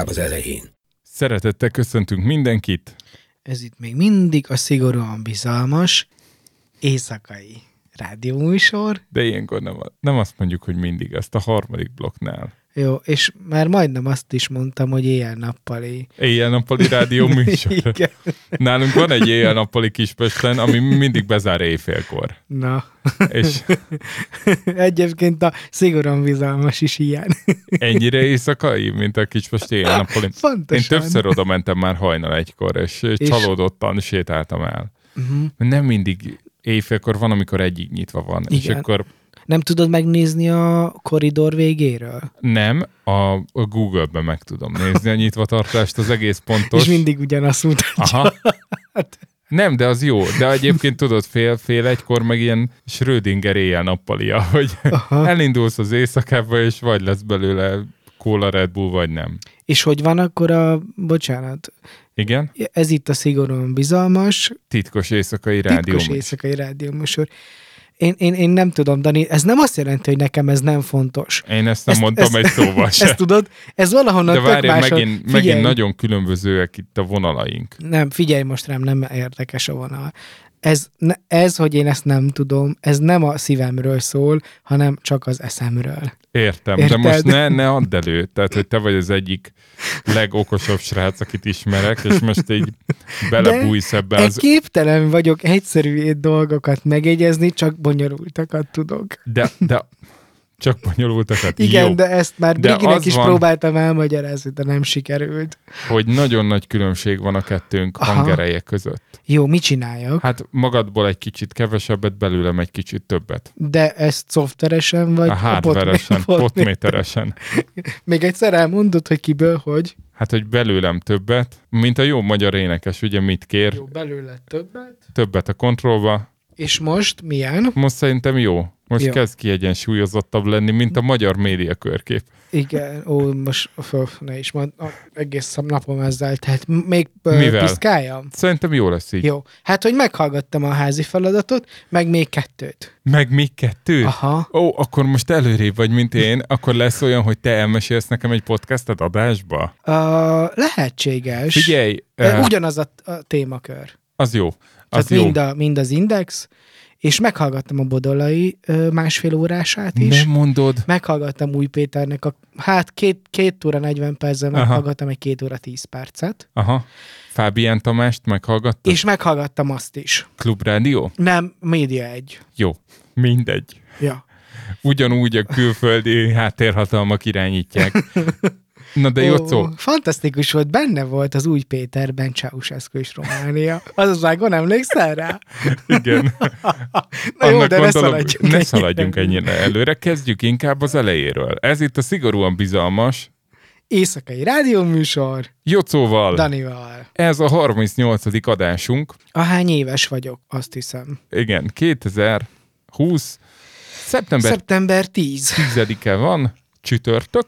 Inkább az elején. Szeretettel köszöntünk mindenkit. Ez itt még mindig a szigorúan bizalmas éjszakai rádióműsor. De ilyenkor nem, nem azt mondjuk, hogy mindig, ezt a harmadik blokknál. Jó, és már majdnem azt is mondtam, hogy éjjel-nappali. Éjjel-nappali rádió műsor. Igen. Nálunk van egy éjjel-nappali Kispesten, ami mindig bezár éjfélkor. Na, És egyébként a szigorúan bizalmas is ilyen. ennyire éjszakai, mint a Kispest éjjel-nappali. Én Pontosan. többször oda mentem már hajnal egykor, és, és csalódottan sétáltam el. Uh-huh. Nem mindig éjfélkor van, amikor egyik nyitva van. És Igen. akkor Nem tudod megnézni a koridor végéről? nem, a, Google-ben meg tudom nézni a nyitvatartást, az egész pontos. És mindig ugyanazt mutatja. Aha. Nem, de az jó. De egyébként tudod, fél, fél egykor meg ilyen Schrödinger éjjel-nappalia, hogy Aha. elindulsz az éjszakába, és vagy lesz belőle Cola Red Bull, vagy nem. És hogy van akkor a, bocsánat, Igen? ez itt a szigorúan bizalmas, Titkos éjszakai rádió. titkos éjszakai rádióműsor. Én, én, én nem tudom, Dani, ez nem azt jelenti, hogy nekem ez nem fontos. Én ezt nem Ezt- mondtam ezt- egy szóval sem. Ezt tudod? Ez valahonnan De tök várjál, máshol- megint, Figyelj, megint nagyon különbözőek itt a vonalaink. Nem, figyelj most rám, nem érdekes a vonal. Ez, ez, hogy én ezt nem tudom, ez nem a szívemről szól, hanem csak az eszemről. Értem, Érted? de most ne, ne add elő. Tehát, hogy te vagy az egyik legokosabb srác, akit ismerek, és most így belebújsz ebbe az... képtelen vagyok egyszerű dolgokat megjegyezni, csak bonyolultakat tudok. De, de csak bonyolultakat. Igen, Jó. de ezt már Briginek is van- próbáltam elmagyarázni, de nem sikerült. hogy nagyon nagy különbség van a kettőnk Aha. hangereje között. Jó, mit csináljak? Hát magadból egy kicsit kevesebbet, belőlem egy kicsit többet. De ezt szoftveresen vagy A hardveresen, potmé- potméteresen. Még egyszer elmondod, hogy kiből, hogy? Hát, hogy belőlem többet, mint a jó magyar énekes, ugye mit kér? Jó, belőle többet. Többet a kontrollba. És most milyen? Most szerintem jó. Most Jó. kezd kiegyensúlyozottabb lenni, mint a magyar média körkép. Igen, ó, most föl, ne is mond, egész napom ezzel, tehát még Mivel? piszkáljam? Szerintem jó lesz így. Jó, hát, hogy meghallgattam a házi feladatot, meg még kettőt. Meg még kettő? Aha. Ó, akkor most előrébb vagy, mint én, akkor lesz olyan, hogy te elmesélsz nekem egy podcastet adásba? Uh, lehetséges. Figyelj, eh, Ugyanaz a, a témakör. az jó. Az Tehát jó. mind, a, mind az index, és meghallgattam a Bodolai ö, másfél órását is. Nem mondod. Meghallgattam Új Péternek a, hát két, két óra 40 percen Aha. meghallgattam egy két óra 10 percet. Aha. Fábián Tamást meghallgattad? És meghallgattam azt is. Klubrádió? Nem, Média egy. Jó. Mindegy. Ja. Ugyanúgy a külföldi háttérhatalmak irányítják. Na de jó szó. Fantasztikus volt, benne volt az új Péterben Ceausescu és Románia. Az az vágon emlékszel rá? Igen. Na jó, Annak de ne szaladjunk. ne ennyire. szaladjunk ennyire előre, kezdjük inkább az elejéről. Ez itt a szigorúan bizalmas Éjszakai rádióműsor, Jocóval. Danival. Ez a 38. adásunk. Ahány éves vagyok, azt hiszem. Igen, 2020. Szeptember Szeptember 10. 10-e van, csütörtök,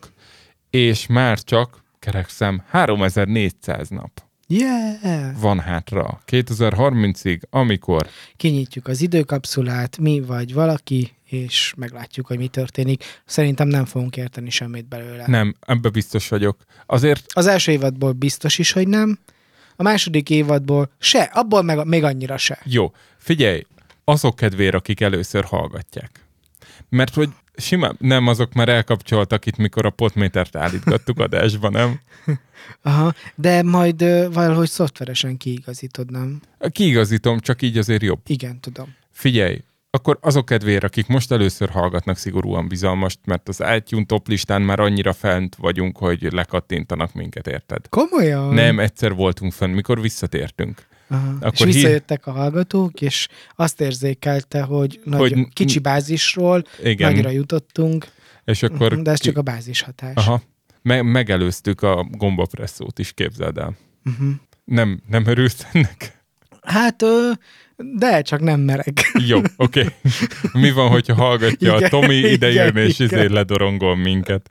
és már csak, kerekszem, 3400 nap Yeah! van hátra 2030-ig, amikor Kinyitjuk az időkapszulát, mi vagy valaki, és meglátjuk, hogy mi történik. Szerintem nem fogunk érteni semmit belőle. nem, ebbe biztos vagyok. Azért Az első évadból biztos is, hogy nem. A második évadból se, abból meg még annyira se. jó, figyelj, azok kedvére, akik először hallgatják. Mert hogy simán, nem azok már elkapcsoltak itt, mikor a potmétert állítgattuk adásba, nem? Aha, de majd ö, valahogy szoftveresen kiigazítod, nem? Kiigazítom, csak így azért jobb. Igen, tudom. Figyelj, akkor azok kedvére, akik most először hallgatnak szigorúan bizalmast, mert az iTunes top listán már annyira fent vagyunk, hogy lekattintanak minket, érted? Komolyan? Nem, egyszer voltunk fenn, mikor visszatértünk. Aha. Akkor és visszajöttek a hallgatók, és azt érzékelte, hogy, nagy, Hogy- kicsi bázisról Igen, nagyra jutottunk, és akkor... de ez ki- csak a bázis hatás. Aha, me- megelőztük a gombapresszót is, képzeld el. Uh-huh. Nem, nem örülsz ennek? Hát, de csak nem mereg. Jó, oké. Okay. Mi van, hogyha hallgatja Igen, a Tomi idejön, igen, és igen. izé ledorongol minket?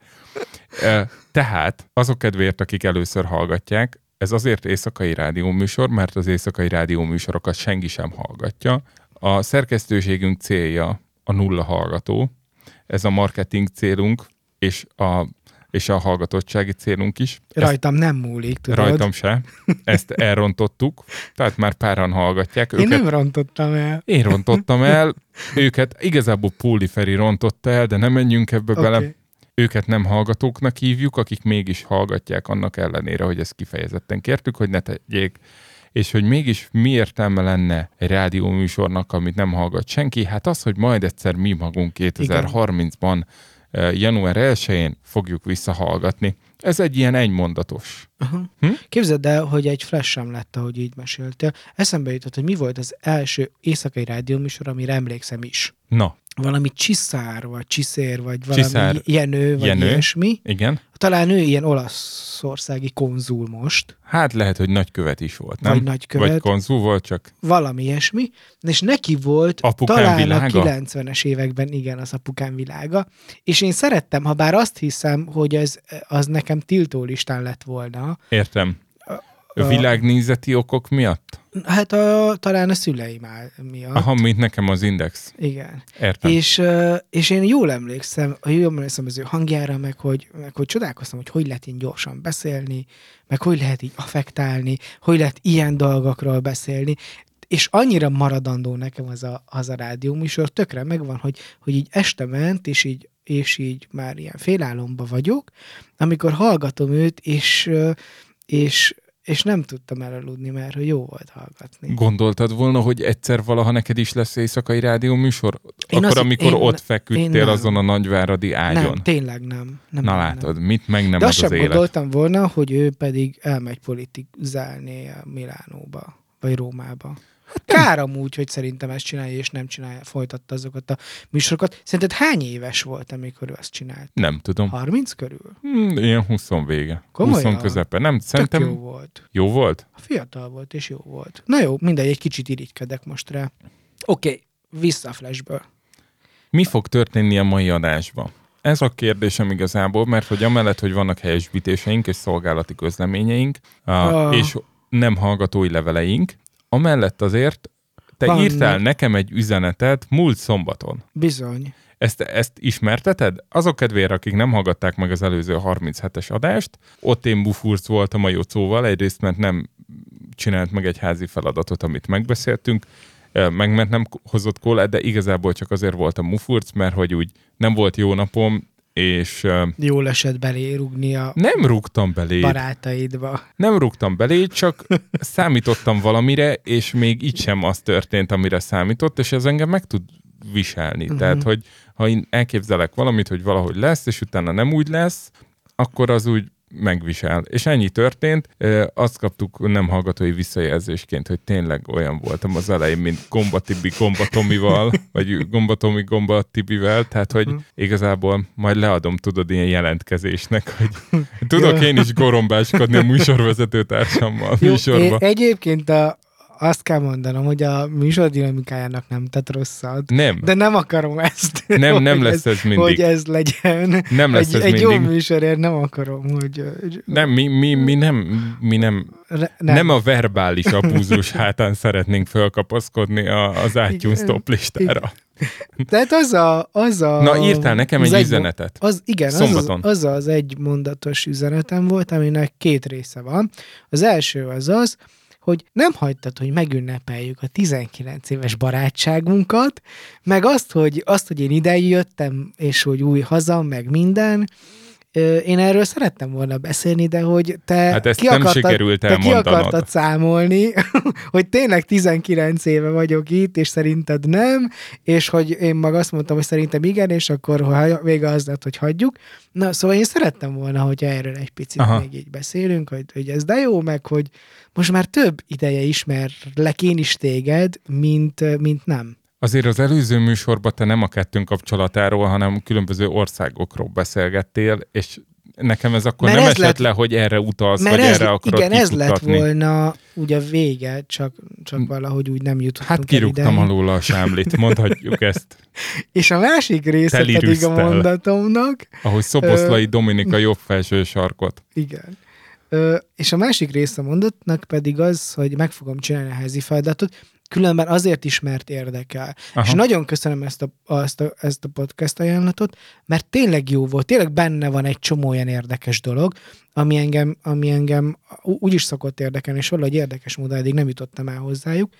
Tehát azok kedvéért, akik először hallgatják, ez azért éjszakai rádióműsor, mert az éjszakai rádióműsorokat senki sem hallgatja. A szerkesztőségünk célja a nulla hallgató, ez a marketing célunk, és a és a hallgatottsági célunk is. Rajtam nem múlik, tudod. Rajtam se. Ezt elrontottuk, tehát már páran hallgatják. Én őket, nem rontottam el. Én rontottam el, őket igazából Póli Feri rontotta el, de nem menjünk ebbe Oké. bele. Őket nem hallgatóknak hívjuk, akik mégis hallgatják annak ellenére, hogy ezt kifejezetten kértük, hogy ne tegyék. És hogy mégis mi értelme lenne egy rádióműsornak, amit nem hallgat senki? Hát az, hogy majd egyszer mi magunk 2030-ban, eh, január 1-én fogjuk visszahallgatni. Ez egy ilyen egymondatos. Aha. Hm? Képzeld el, hogy egy flash sem lett, ahogy így meséltél. Eszembe jutott, hogy mi volt az első éjszakai rádióműsor, amire emlékszem is. Na, Valami Csiszár, vagy Csiszér, vagy valami Csiszár Jenő, vagy Jenő. ilyesmi. igen. Talán ő ilyen olaszországi konzul most, Hát lehet, hogy nagykövet is volt, nem? vagy nagykövet, Vagy konzul volt, csak valami ilyesmi, és neki volt Apukám talán világa? a 90-es években, igen, az apukám világa, és én szerettem, ha bár azt hiszem, hogy ez, az nekem tiltó listán lett volna, értem. a- Világnézeti okok miatt? Hát a, talán a szüleim áll miatt. Aha, mint nekem az Index. Igen. Értem. És, és én jól emlékszem, jól emlékszem az ő hangjára, meg hogy, meg hogy csodálkoztam, hogy hogy lehet így gyorsan beszélni, meg hogy lehet így affektálni, hogy lehet ilyen dolgokról beszélni, és annyira maradandó nekem az a, az a rádióműsor, tökre megvan, hogy, hogy így este ment, és így, és így már ilyen félálomba vagyok, amikor hallgatom őt, és, és, és nem tudtam elaludni, mert hogy jó volt hallgatni. Gondoltad volna, hogy egyszer valaha neked is lesz éjszakai rádióműsor? Én Akkor, azt- amikor én- ott én feküdtél nem. azon a nagyváradi ágyon. Nem, tényleg nem. nem Na nem, látod, mit meg nem De az sem élet. gondoltam volna, hogy ő pedig elmegy politizálni a Milánóba, vagy Rómába. Hát Kár amúgy, hogy szerintem ezt csinálja, és nem csinálja, folytatta azokat a műsorokat. Szerinted hány éves volt, amikor ő azt csinált? Nem tudom. 30 körül? Hmm, ilyen 20 vége. Komolyan? 20 közepe. Nem, Tök szerintem jó volt. jó volt? Fiatal volt, és jó volt. Na jó, mindegy, egy kicsit irigykedek most rá. Oké, okay, vissza a flashből. Mi fog történni a mai adásban? Ez a kérdésem igazából, mert hogy amellett, hogy vannak helyesbítéseink és szolgálati közleményeink, Ah. ah. és nem hallgatói leveleink, amellett azért te Vannak. írtál nekem egy üzenetet múlt szombaton. Bizony. Ezt, ezt ismerteted? Azok kedvére, akik nem hallgatták meg az előző 37-es adást, ott én bufurc voltam a Jocóval, egyrészt mert nem csinált meg egy házi feladatot, amit megbeszéltünk, meg mert nem hozott kólát, de igazából csak azért voltam mufurc, mert hogy úgy nem volt jó napom, és Jól esett belé rugni a nem rúgtam belé, barátaidba. nem rúgtam belé, csak számítottam valamire, és még így sem az történt, amire számított, és ez engem meg tud viselni. Uh-huh. Tehát, hogy ha én elképzelek valamit, hogy valahogy lesz, és utána nem úgy lesz, akkor az úgy megvisel. És ennyi történt. Azt kaptuk nem hallgatói visszajelzésként, hogy tényleg olyan voltam az elején, mint Gomba Tibi Gomba Tomival, vagy Gomba Tomi Gomba Tibivel, tehát hogy Mhm. igazából majd leadom, tudod, ilyen jelentkezésnek, hogy tudok én is gorombáskodni a műsorvezető társammal műsorba. egyébként a, azt kell mondanom, hogy a műsor dinamikájának nem tett rosszat. Nem, De nem akarom ezt. nem, nem lesz ez mindig. Hogy ez legyen. Nem lesz egy, ez egy jó mindig. műsorért nem akarom, hogy... Nem, mi, mi, mi nem, mi nem, re- nem. nem a verbális abúzus hátán szeretnénk fölkapaszkodni a, az iTunes top listára. Tehát az a... Az a Na, írtál nekem az egy üzenetet. Az, igen, az az, Szombaton. az az egy mondatos üzenetem volt, aminek két része van. Az első az az, hogy nem hagytad, hogy megünnepeljük a 19 éves barátságunkat, meg azt, hogy, azt, hogy én ide jöttem, és hogy új haza, meg minden, én erről szerettem volna beszélni, de hogy te Hát ezt ki nem akartad, sikerült te ki akartad számolni, hogy tényleg 19 éve vagyok itt, és szerinted nem, és hogy én meg azt mondtam, hogy szerintem igen, és akkor ha vége az lett, hogy hagyjuk. Na, szóval én szerettem volna, hogy erről egy picit. Aha. még így beszélünk, hogy, hogy ez de jó, meg hogy most már több ideje ismerlek én is téged, mint, mint nem. Azért az előző műsorban te nem a kettőnk kapcsolatáról, hanem különböző országokról beszélgettél, és nekem ez akkor Mert nem ez esett lett- le, hogy erre utalsz, vagy ez, erre akarod igen, ez lett kifutatni. volna ugye a vége, csak, csak valahogy úgy nem jutottunk Hát kirúgtam alól a sámlit, mondhatjuk ezt. És a másik része pedig a mondatomnak, Ahogy Szoboszlai Dominika jobb felső sarkot. Igen. Ö, és a másik része a mondatnak pedig az, hogy meg fogom csinálni a házi feladatot, különben azért is, mert érdekel. Aha. És nagyon köszönöm ezt a, ezt, a, ezt a podcast ajánlatot, mert tényleg jó volt, tényleg benne van egy csomó olyan érdekes dolog, ami engem, ami engem úgy is szokott érdekelni, és valahogy érdekes módon eddig nem jutottam el hozzájuk,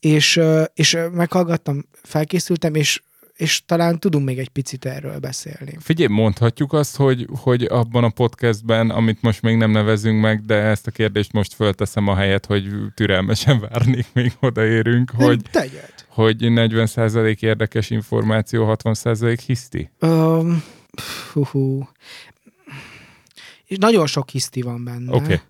és, és meghallgattam, felkészültem, és és talán tudunk még egy picit erről beszélni. Figyelj, mondhatjuk azt, hogy, hogy abban a podcastben, amit most még nem nevezünk meg, de ezt a kérdést most fölteszem a helyet, hogy türelmesen várnék, még odaérünk, hogy, Tegyed. hogy 40% érdekes információ, 60% hiszti? Um, hú, hú. És nagyon sok hiszti van benne. Oké. Okay.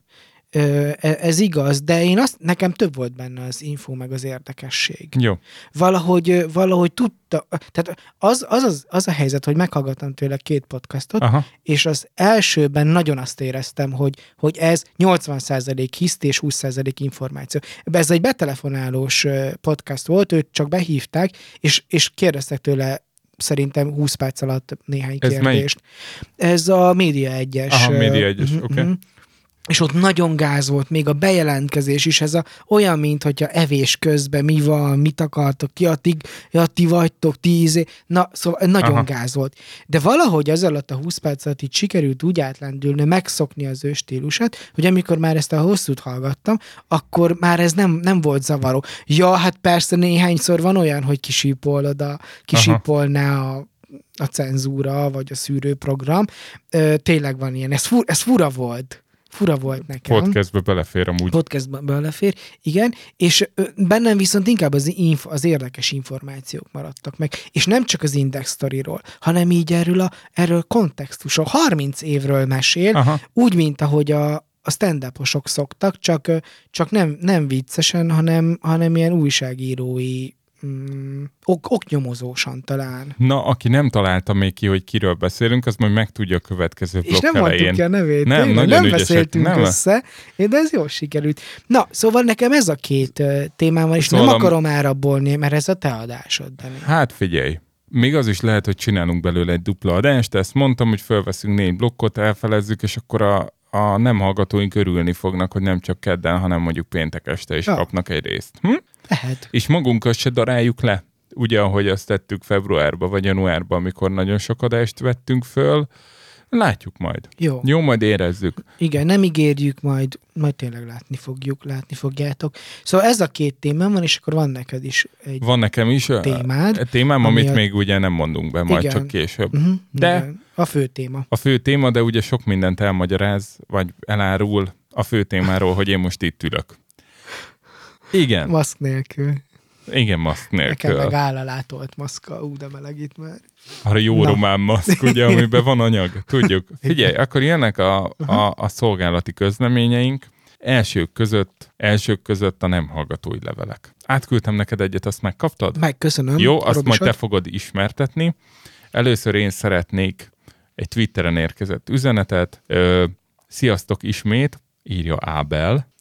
E, ez igaz, de én azt, nekem több volt benne az info, meg az érdekesség. Jó. Valahogy, valahogy tudta, tehát az, az, az, az a helyzet, hogy meghallgattam tőle két podcastot, Aha. és az elsőben nagyon azt éreztem, hogy, hogy ez 80% hiszt és 20% információ. Ez egy betelefonálós podcast volt, őt csak behívták, és, és kérdeztek tőle szerintem 20 perc alatt néhány Ez kérdést. Melyik? Ez a Média egyes. Aha, Média egyes, uh, oké. Okay. Uh-huh és ott nagyon gáz volt, még a bejelentkezés is, ez a, olyan, mint hogyha evés közben mi van, mit akartok, ki a ti, ja, ti vagytok, tíz na, szóval nagyon Aha. gáz volt. De valahogy az alatt a 20 perc alatt így sikerült úgy átlendülni, megszokni az ő stílusát, hogy amikor már ezt a hosszút hallgattam, akkor már ez nem, nem volt zavaró. Ja, hát persze néhányszor van olyan, hogy kisípolod a, kisípolná a a cenzúra, vagy a szűrőprogram. Ö, tényleg van ilyen. Ez, fur, ez fura volt fura volt nekem. Podcastbe belefér amúgy. Podcastbe belefér, igen, és bennem viszont inkább az, inf- az érdekes információk maradtak meg, és nem csak az Index Story-ról, hanem így erről a erről kontextusról. 30 évről mesél, Aha. úgy, mint ahogy a, a stand szoktak, csak, csak nem, nem viccesen, hanem, hanem ilyen újságírói mm, ok, oknyomozósan talán. Na, aki nem találta még ki, hogy kiről beszélünk, az majd megtudja a következő blokk És nem elején. mondtuk ki a nevét. Nem, tényleg, nagyon nem beszéltünk nem. össze, de ez jól sikerült. Na, szóval nekem ez a két témám van, és szóval nem akarom árabolni, mert ez a te adásod, Dani. Hát figyelj, még az is lehet, hogy csinálunk belőle egy dupla adást, ezt mondtam, hogy felveszünk négy blokkot, elfelezzük, és akkor a, a nem hallgatóink örülni fognak, hogy nem csak kedden, hanem mondjuk péntek este is ja. kapnak egy részt. Hm? Lehet. És magunkat se daráljuk le. Ugye, ahogy azt tettük februárban vagy januárban, amikor nagyon sok adást vettünk föl, Látjuk majd. Jó. Jó, majd érezzük. Igen, nem ígérjük, majd, majd tényleg látni fogjuk, látni fogjátok. Szóval ez a két témám van, és akkor van neked is egy Van nekem is témád. A témám, amit a... még ugye nem mondunk be, majd igen. csak később. Uh-huh, de igen. a fő téma. A fő téma, de ugye sok mindent elmagyaráz, vagy elárul a fő témáról, hogy én most itt ülök. Igen. Maszk nélkül. Igen, maszk nélkül. Nekem meg áll a látolt maszka, ú, de meleg itt már. Arra jó Na. román maszk, ugye, amiben van anyag, tudjuk. Figyelj, akkor jönnek a, a, a szolgálati közleményeink. Elsők között, elsők között a nem hallgatói levelek. Átküldtem neked egyet, azt megkaptad? Megköszönöm. Jó, azt Robisod. majd te fogod ismertetni. Először én szeretnék egy Twitteren érkezett üzenetet. Ö, sziasztok ismét, írja Ábel.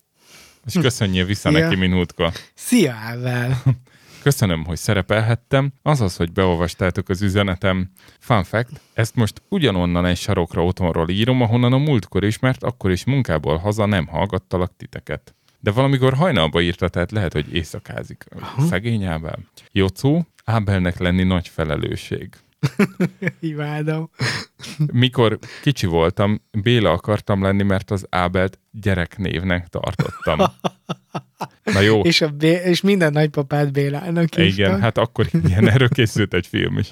És köszönjél vissza Szia. neki minútkor. Szia, Ábel! Köszönöm, hogy szerepelhettem. Azaz, hogy beolvastátok az üzenetem. Fun fact, ezt most ugyanonnan egy sarokra otthonról írom, ahonnan a múltkor is, mert akkor is munkából haza nem hallgattalak titeket. De valamikor hajnalba írta, tehát lehet, hogy éjszakázik. Aha. Szegény Ábel. Jocó, Ábelnek lenni nagy felelősség. Imádom. Mikor kicsi voltam, Béla akartam lenni, mert az Ábelt gyereknévnek tartottam. Na jó. És, a B- és minden nagypapát Bélának is. Igen, hát akkor igen, erről készült egy film is.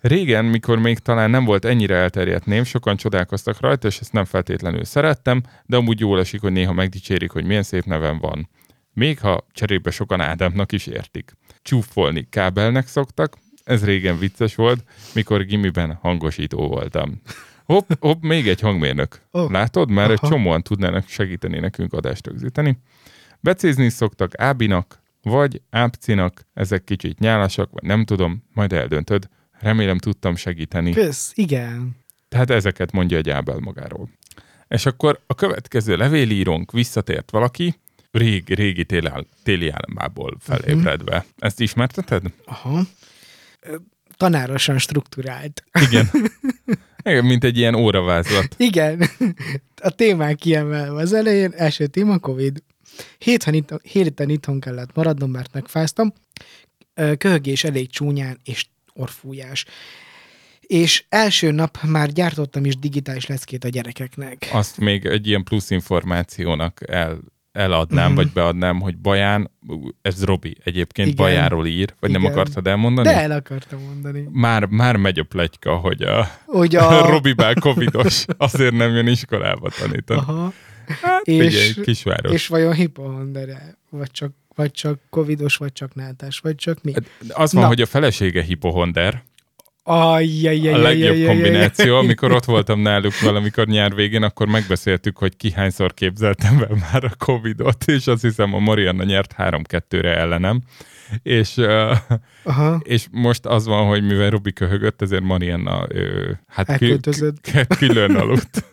Régen, mikor még talán nem volt ennyire elterjedt név, sokan csodálkoztak rajta, és ezt nem feltétlenül szerettem, de amúgy jól esik, hogy néha megdicsérik, hogy milyen szép nevem van. Még ha cserébe sokan Ádámnak is értik. Csúfolni kábelnek szoktak, ez régen vicces volt, mikor gimiben hangosító voltam. Hopp, hopp, még egy hangmérnök. Oh. Látod? Már Aha. egy csomóan tudnának segíteni nekünk adást rögzíteni. Becézni szoktak Ábinak, vagy Ápcinak, ezek kicsit nyálasak, vagy nem tudom, majd eldöntöd. Remélem tudtam segíteni. Kösz, igen. Tehát ezeket mondja egy Ábel magáról. És akkor a következő levélírónk visszatért valaki, rég, régi téli álmából felébredve. Uh-huh. Ezt ismerteted? Aha tanárosan strukturált. Igen. Igen, mint egy ilyen óravázlat. Igen. A témák kiemelve az elején, első téma Covid. Héten, itt, héten itthon kellett maradnom, mert megfáztam. Köhögés elég csúnyán, és orfújás. És első nap már gyártottam is digitális leckét a gyerekeknek. Azt még egy ilyen plusz információnak el, eladnám, Mhm. vagy beadnám, hogy Baján, ez Robi egyébként Igen. Bajáról ír, vagy nem Igen. akartad elmondani? De el akartam mondani. Már, már megy a pletyka, hogy a, Hogy a... a... Robi bár covidos, azért nem jön iskolába tanítani. Aha. Hát, És- figyelj, kisváros. És vajon hipohondere? Vagy csak, vagy csak covidos, vagy csak nátás, vagy csak mi? Az van, Na. hogy a felesége hipohonder, Ajjajjajjajjajjaj. a legjobb kombináció. Amikor ott voltam náluk valamikor nyár végén, akkor megbeszéltük, hogy ki hányszor képzeltem be már a Covidot, és azt hiszem a Marianna nyert 3-2-re ellenem. És, Aha. és most az van, hogy mivel Robi köhögött, ezért Marianna hát kü- Elköltözött. kü- külön aludt.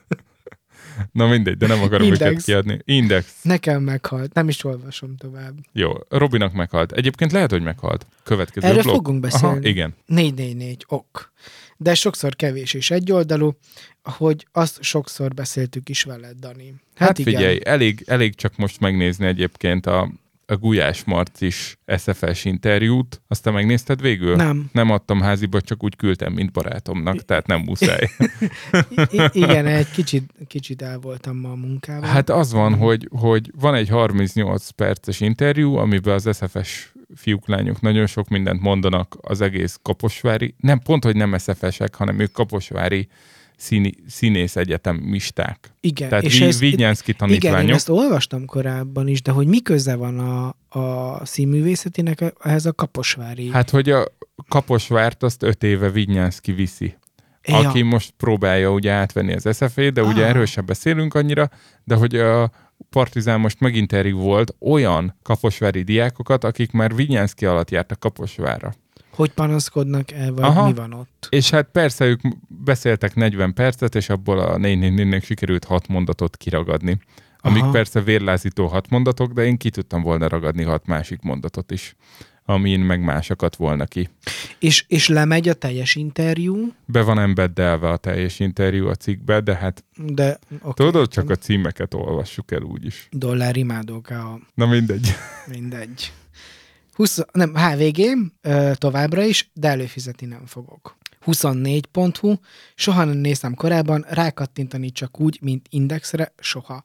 Na mindegy, de nem akarom Index. őket kiadni. Index. Nekem meghalt. Nem is olvasom tovább. Jó, Robinak meghalt. Egyébként lehet, hogy meghalt. Következő Erről blokk. fogunk beszélni. Aha, igen. 444, ok. De sokszor kevés és egyoldalú, hogy azt sokszor beszéltük is veled, Dani. Hát, hát figyelj, elég, elég csak most megnézni egyébként a, a Gulyás Marcis SFS interjút. Azt te megnézted végül? Nem. Nem adtam háziba, csak úgy küldtem, mint barátomnak, tehát nem muszáj. I- igen, egy kicsit, kicsit el voltam ma a munkában. Hát az van, hogy, hogy van egy 38 perces interjú, amiben az SFS fiúk, lányok nagyon sok mindent mondanak az egész Kaposvári, nem pont, hogy nem SFS-ek, hanem ők Kaposvári színi, színész egyetemisták. igen, Tehát és ez, Vignyánszki igen, én tanítványok. ezt olvastam korábban is, de hogy mi köze van a, a színművészetinek ehhez a kaposvári... Hát, hogy a Kaposvárt azt öt éve Vignyánszki viszi. Ja. Aki most próbálja ugye átvenni az SFA, de ugye Ah. erről sem beszélünk annyira, de hogy a Partizán most meginterjú volt olyan kaposvári diákokat, akik már Vinyánszki alatt jártak Kaposvárra. Hogy panaszkodnak el, vagy Aha. mi van ott? És hát persze ők beszéltek 40 percet, és abból a 4 sikerült hat mondatot kiragadni. Amik Aha. persze vérlázító hat mondatok, de én ki tudtam volna ragadni hat másik mondatot is, amin meg másokat volna ki. És, és lemegy a teljes interjú, Be van embeddelve a teljes interjú a cikkbe, de hát de... Okay, tudod, csak a címeket olvassuk el úgyis. Dollár imádók a Na mindegy. mindegy. 20, nem, HVG továbbra is, de előfizetni nem fogok. 24.hu, soha nem néztem korábban, rákattintani csak úgy, mint indexre, soha.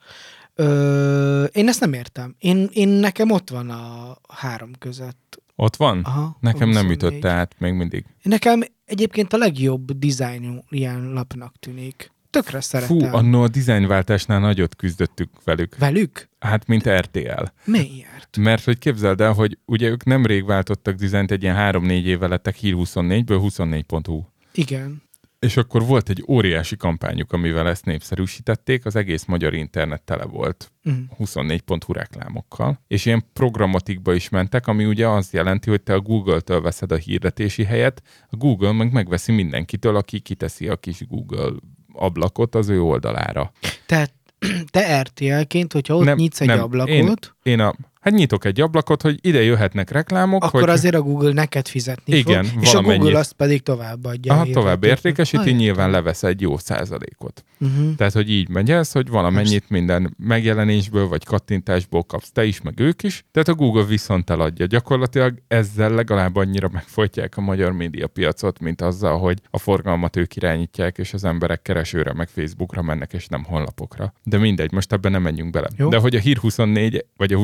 Ö, én ezt nem értem. Én, én nekem ott van a három között. Ott van? Aha, Nekem a nem 24. ütötte át még mindig. Nekem egyébként a legjobb dizájnú ilyen lapnak tűnik. Tökre szeretem. Fú, annó a dizájnváltásnál nagyot küzdöttük velük. Velük? Hát, mint RTL. Miért? Mert hogy képzeld el, hogy ugye ők nemrég váltottak dizájnt, egy ilyen 3-4 éve lettek hír 24-ből 24.hu. Igen. És akkor volt egy óriási kampányuk, amivel ezt népszerűsítették, az egész magyar internet tele volt Mm. 24.hu reklámokkal, és ilyen programmatikba is mentek, ami ugye azt jelenti, hogy te a Google-től veszed a hirdetési helyet, a Google meg megveszi mindenkitől, aki kiteszi a kis Google ablakot az ő oldalára. Tehát te RTL-ként, hogyha ott Nem, nyitsz egy nem, ablakot, Én a, hát nyitok egy ablakot, hogy ide jöhetnek reklámok, akkor hogy azért a Google neked fizetni Igen, fog, és a. Google azt pedig továbbadja. Aha, tovább értékesíti, Ah, nyilván levesz egy jó százalékot. Uh-huh. Tehát, hogy így megy ez, hogy valamennyit minden megjelenésből vagy kattintásból kapsz te is, meg ők is. Tehát a Google viszont eladja. Gyakorlatilag ezzel legalább annyira megfojtják a magyar médiapiacot, mint azzal, hogy a forgalmat ők irányítják, és az emberek keresőre, meg Facebookra mennek, és nem honlapokra. De mindegy, most ebben nem menjünk bele. Jó. De hogy a Hír 24 vagy a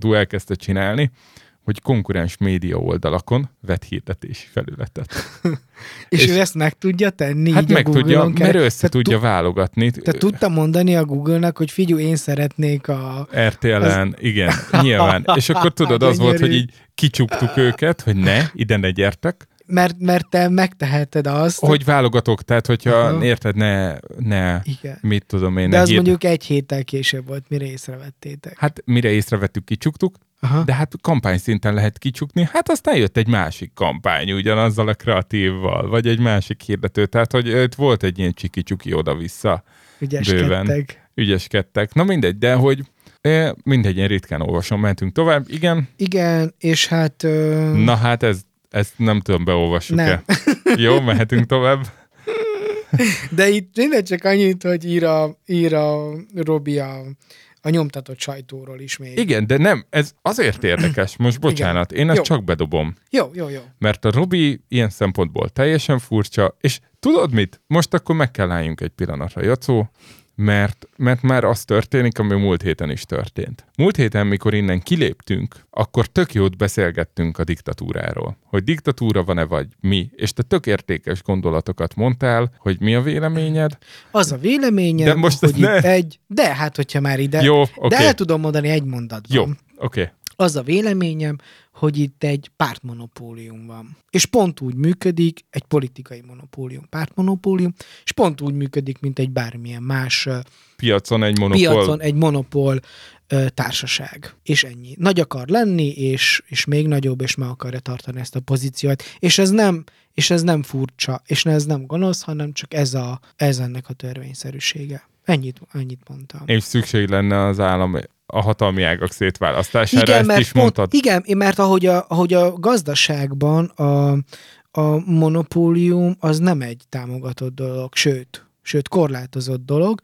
24.hu elkezdte csinálni, hogy konkurens média oldalakon vet hirdetési felületet. És, És- ő ezt meg tudja tenni Hát meg tudja, Google-on mert keresztül? össze tudja válogatni. tu- Te tudta mondani a Google-nak, hogy figyelj, én szeretnék a... RTL-en, igen, nyilván. És akkor tudod, az volt, hogy így kicsuktuk őket, hogy ne, ide ne gyertek, Mert, mert te megteheted azt. hogy válogatok, tehát hogyha Aha. érted, ne, ne, Igen. mit tudom én, De az hird- mondjuk egy héttel később volt, mire észrevettétek. Hát mire észrevettük, kicsuktuk, Aha. de hát kampány szinten lehet kicsukni, hát aztán jött egy másik kampány ugyanazzal a kreatívval, vagy egy másik hirdető, tehát hogy itt volt egy ilyen csiki-csuki oda-vissza, Ügyeskedtek. ügyeskedtek. Na mindegy, de hogy mindegy, én ritkán olvasom, mentünk tovább, igen, Igen, és hát... Ö... Na hát ez, ezt nem tudom, beolvassuk-e. Jó, mehetünk tovább. De itt minden csak annyit, hogy ír a, ír a Robi a, a nyomtatott sajtóról is még. Igen, de nem, ez azért érdekes. Most bocsánat, én ezt Jó. csak bedobom. Jó, jó, jó. Mert a Robi ilyen szempontból teljesen furcsa, és tudod mit? Most akkor meg kell álljunk egy pillanatra, Jacó, mert, mert már az történik, ami múlt héten is történt. Múlt héten, mikor innen kiléptünk, akkor tök jót beszélgettünk a diktatúráról. Hogy diktatúra van-e vagy mi, és te tök értékes gondolatokat mondtál, hogy mi a véleményed. Az a véleményem, De most hogy ezt ne- itt egy... De hát, hogyha már ide... Jó, De oké. el tudom mondani egy mondatban. Jó, oké. Okay. Az a véleményem, hogy itt egy pártmonopólium van. És pont úgy működik, egy politikai monopólium, pártmonopólium, és pont úgy működik, mint egy bármilyen más Piacon egy monopól. piacon egy monopól társaság. És ennyi. Nagy akar lenni, és, és még nagyobb, és meg akarja tartani ezt a pozíciót. És ez nem, és ez nem furcsa, és ez nem gonosz, hanem csak ez, a, ez ennek a törvényszerűsége. Ennyit, ennyit mondtam. És szükség lenne az állam a hatalmi ágak szétválasztására, Igen, ezt mert, is pont, mondtad. igen, mert ahogy a, ahogy a gazdaságban a, a monopólium az nem egy támogatott dolog, sőt, sőt korlátozott dolog.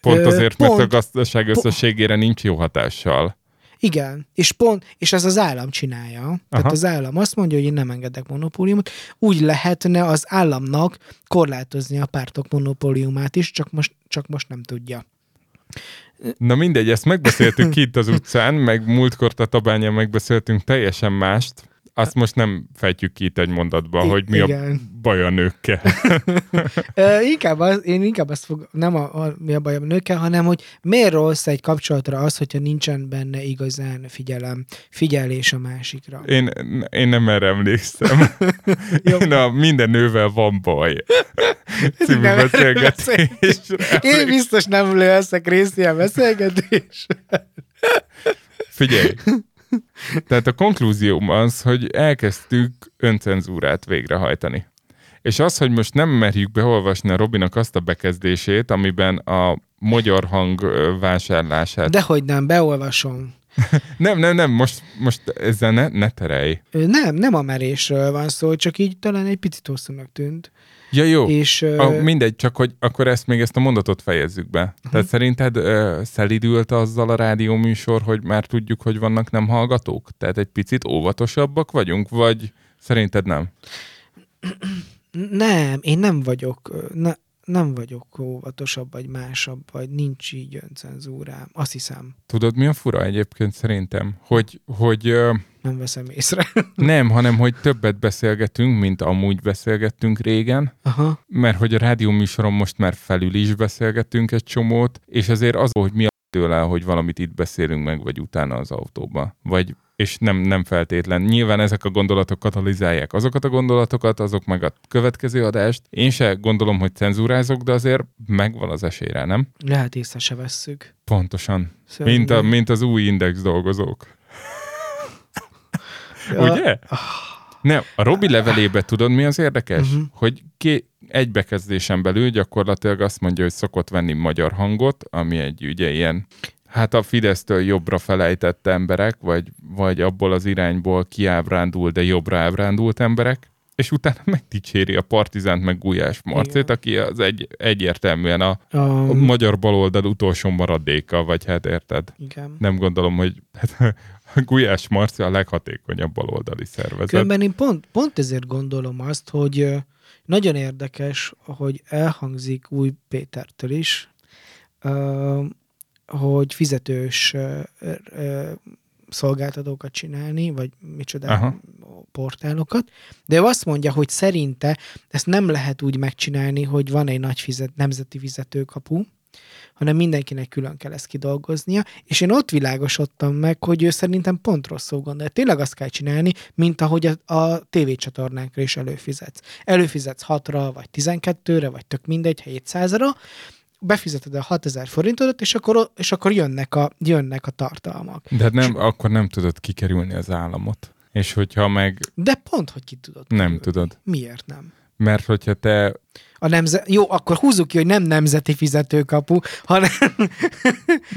Pont Ö, azért, mert a pont- gazdaság összességére nincs jó hatással. Igen, és pont, és ez az állam csinálja. Aha. Tehát az állam azt mondja, hogy én nem engedek monopóliumot. Úgy lehetne az államnak korlátozni a pártok monopóliumát is, csak most, csak most nem tudja. Na mindegy, ezt megbeszéltük ki itt az utcán, meg múltkor a tabányán megbeszéltünk teljesen mást. Azt most nem fejtjük ki itt egy mondatban, I- hogy mi a igen. baj a nőkkel. Ö, inkább az, én inkább azt fog, nem a, a, mi a baj a nőkkel, hanem hogy miért rossz egy kapcsolatra az, hogyha nincsen benne igazán figyelem, figyelés a másikra. Én, én nem erre emlékszem. Én a minden nővel van baj. Című beszélgetés. Én biztos nem leszek részt ilyen beszélgetés. Figyelj! Tehát a konklúzióm az, hogy elkezdtük öncenzúrát végrehajtani. És az, hogy most nem merjük beolvasni a Robinak azt a bekezdését, amiben a magyar hang vásárlását... De... Dehogy nem, beolvasom. Nem, nem, nem, most, most ezzel ne, ne terelj. Nem, nem a merésről van szó, csak így talán egy picit hosszúnak tűnt. Ja, jó. És A, mindegy, csak hogy akkor ezt még ezt a mondatot fejezzük be. Uh-huh. Tehát szerinted ö, szelidült azzal a rádióműsor, hogy már tudjuk, hogy vannak nem hallgatók? Tehát egy picit óvatosabbak vagyunk, vagy szerinted nem? nem, én nem vagyok, ne, nem vagyok óvatosabb, vagy másabb, vagy nincs így öncenzúrám. Azt hiszem, Tudod, mi a fura egyébként szerintem? Hogy, hogy nem veszem észre. nem, hanem hogy többet beszélgetünk, mint amúgy beszélgettünk régen, Aha. mert hogy a rádióműsoron most már felül is beszélgettünk egy csomót, és azért az, hogy mi a tőle, hogy valamit itt beszélünk meg, vagy utána az autóba. Vagy és nem, nem feltétlen. Nyilván ezek a gondolatok katalizálják azokat a gondolatokat, azok meg a következő adást. Én se gondolom, hogy cenzúrázok, de azért megvan az esély rá, nem? Lehet észre se vesszük. Pontosan. Szörnyű. Mint, a, mint az új index dolgozók. Ja. Ugye? Nem, a Robi levelébe tudod, mi az érdekes? Mhm. Hogy ki, egy bekezdésen belül gyakorlatilag azt mondja, hogy szokott venni magyar hangot, ami egy ugye ilyen, hát a Fidesztől jobbra felejtett emberek, vagy, vagy abból az irányból kiábrándul, de jobbra ábrándult emberek, és utána megdicséri a Partizánt, meg Gulyás Marcét, Igen. aki az egy, egyértelműen a, A, a magyar baloldal utolsó maradéka, vagy hát érted? igen. Nem gondolom, hogy hát, Gulyás Marci a leghatékonyabb baloldali szervezet. Különben én pont, pont ezért gondolom azt, hogy nagyon érdekes, hogy elhangzik új Pétertől is, hogy fizetős szolgáltatókat csinálni, vagy micsoda Aha. portálokat, de ő azt mondja, hogy szerinte ezt nem lehet úgy megcsinálni, hogy van egy nagy fizet, nemzeti fizetőkapu, hanem mindenkinek külön kell ezt kidolgoznia, és én ott világosodtam meg, hogy ő szerintem pont rosszul gondolja. Tényleg azt kell csinálni, mint ahogy a, a tévécsatornákra is előfizetsz. Előfizetsz 6-ra, vagy 12-re, vagy tök mindegy, 700-ra, befizeted a 6000 forintodat, és akkor, és akkor jönnek, a, jönnek a tartalmak. De hát nem, akkor nem tudod kikerülni az államot. És hogyha meg De pont, hogy ki tudod. nem kerülni. tudod. Miért nem? Mert hogyha te... A nemze- Jó, akkor húzzuk ki, hogy nem nemzeti fizetőkapu, hanem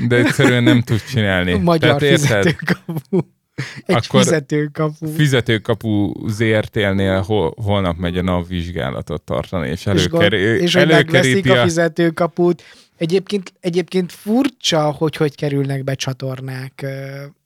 De egyszerűen nem tudsz csinálni. magyar Tehát fizetőkapu. Egy Akkor fizetőkapu. Fizetőkapu ZRT-nél hol, holnap megy a NAV vizsgálatot tartani, és, és, előkeré, és megveszik előkeríti a a... fizetőkaput, Egyébként, egyébként furcsa, hogy hogy kerülnek be csatornák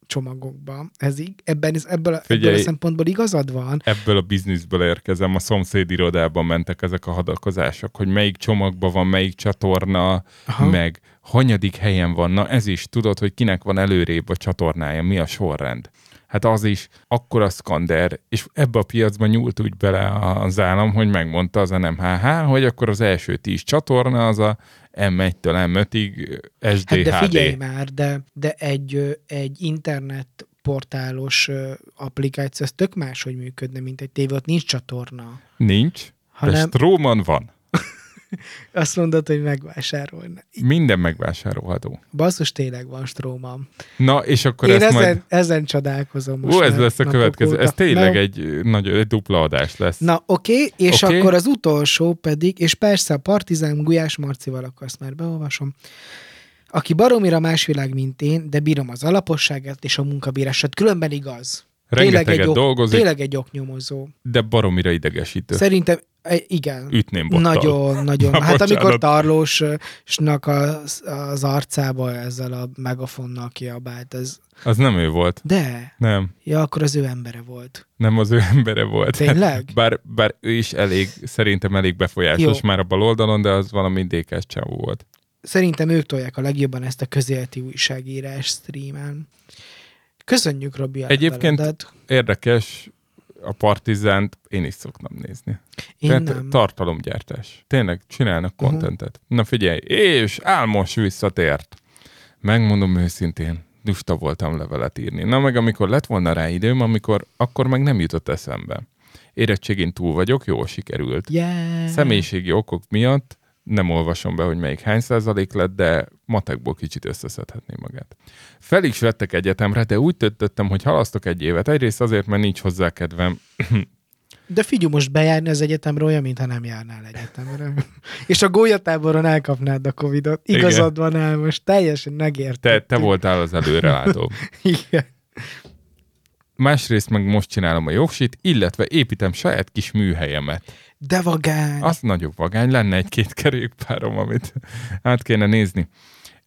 csomagokba. Ez, így- ebben, ez- ebből, a- ebből a Figyelj. szempontból igazad van. Ebből a bizniszből érkezem, a szomszéd irodában mentek ezek a hadakozások, hogy melyik csomagban van, melyik csatorna. Aha. meg hanyadik helyen van. Na ez is, tudod, hogy kinek van előrébb a csatornája, mi a sorrend. Hát az is akkora szkander, és ebbe a piacban nyúlt úgy bele az állam, hogy megmondta az NMHH, hogy akkor az első tíz csatorna az a M1-től M5-ig SD, Hát de figyelj már, de, de egy, egy internet portálos applikáció, ez tök máshogy működne, mint egy tévé, ott nincs csatorna. Nincs, de Hanem Stroman van. azt mondod, hogy megvásárolna. Minden megvásárolható. Basszus, tényleg van stróma. Na, és akkor Én ezt ezen, majd... ezen csodálkozom most. Ó, ez lesz a következő. óta. Ez tényleg Na, egy, nagy, egy dupla adás lesz. Na, oké, okay, és okay. akkor az utolsó pedig, és persze a Partizán Gulyás Marcival, akkor azt már beolvasom, aki baromira más világ, mint én, de bírom az alaposságát és a munkabírását. Különben igaz. Rengeteget ok- dolgozik, Tényleg egy oknyomozó. de baromira idegesítő. Szerintem, igen. Ütném bottal. Nagyon, nagyon. Na, Hát amikor bocsánat. Tarlósnak az, az arcába ezzel a megafonnal kiabált, ez... Az nem ő volt. De, Nem. ja, akkor az ő embere volt. Nem az ő embere volt. Tényleg? Bár, bár ő is elég, szerintem elég befolyásos Jó. már a bal oldalon, de az valami dékás csávó volt. Szerintem ők tolják a legjobban ezt a közéleti újságírás streamen. Köszönjük, Robi, Egyébként- leveledet. A Partizánt én is szoktam nézni. Én Tehát nem. tartalomgyártás. Tényleg csinálnak Mhm. kontentet. Na figyelj, és Álmos visszatért. Megmondom őszintén, lusta voltam levelet írni. Na meg amikor lett volna rá időm, amikor, akkor meg nem jutott eszembe. Érettségén túl vagyok, jól sikerült. Yeah. Személyiségi okok miatt nem olvasom be, hogy melyik hány százalék lett, de matekból kicsit összeszedhetné magát. Fel is vettek egyetemre, de úgy döntöttem, hogy halasztok egy évet. Egyrészt azért, mert nincs hozzá kedvem. De figyelj, most bejárni az egyetemre olyan, mintha nem járnál egyetemre. És a gólyatáboron elkapnád a Covidot. Igazad van el, most teljesen megérte. Te, te voltál az előrelátó. Igen. Másrészt meg most csinálom a jogsit, illetve építem saját kis műhelyemet. De vagány. Az nagyobb vagány, lenne egy-két kerékpárom, amit át kéne nézni.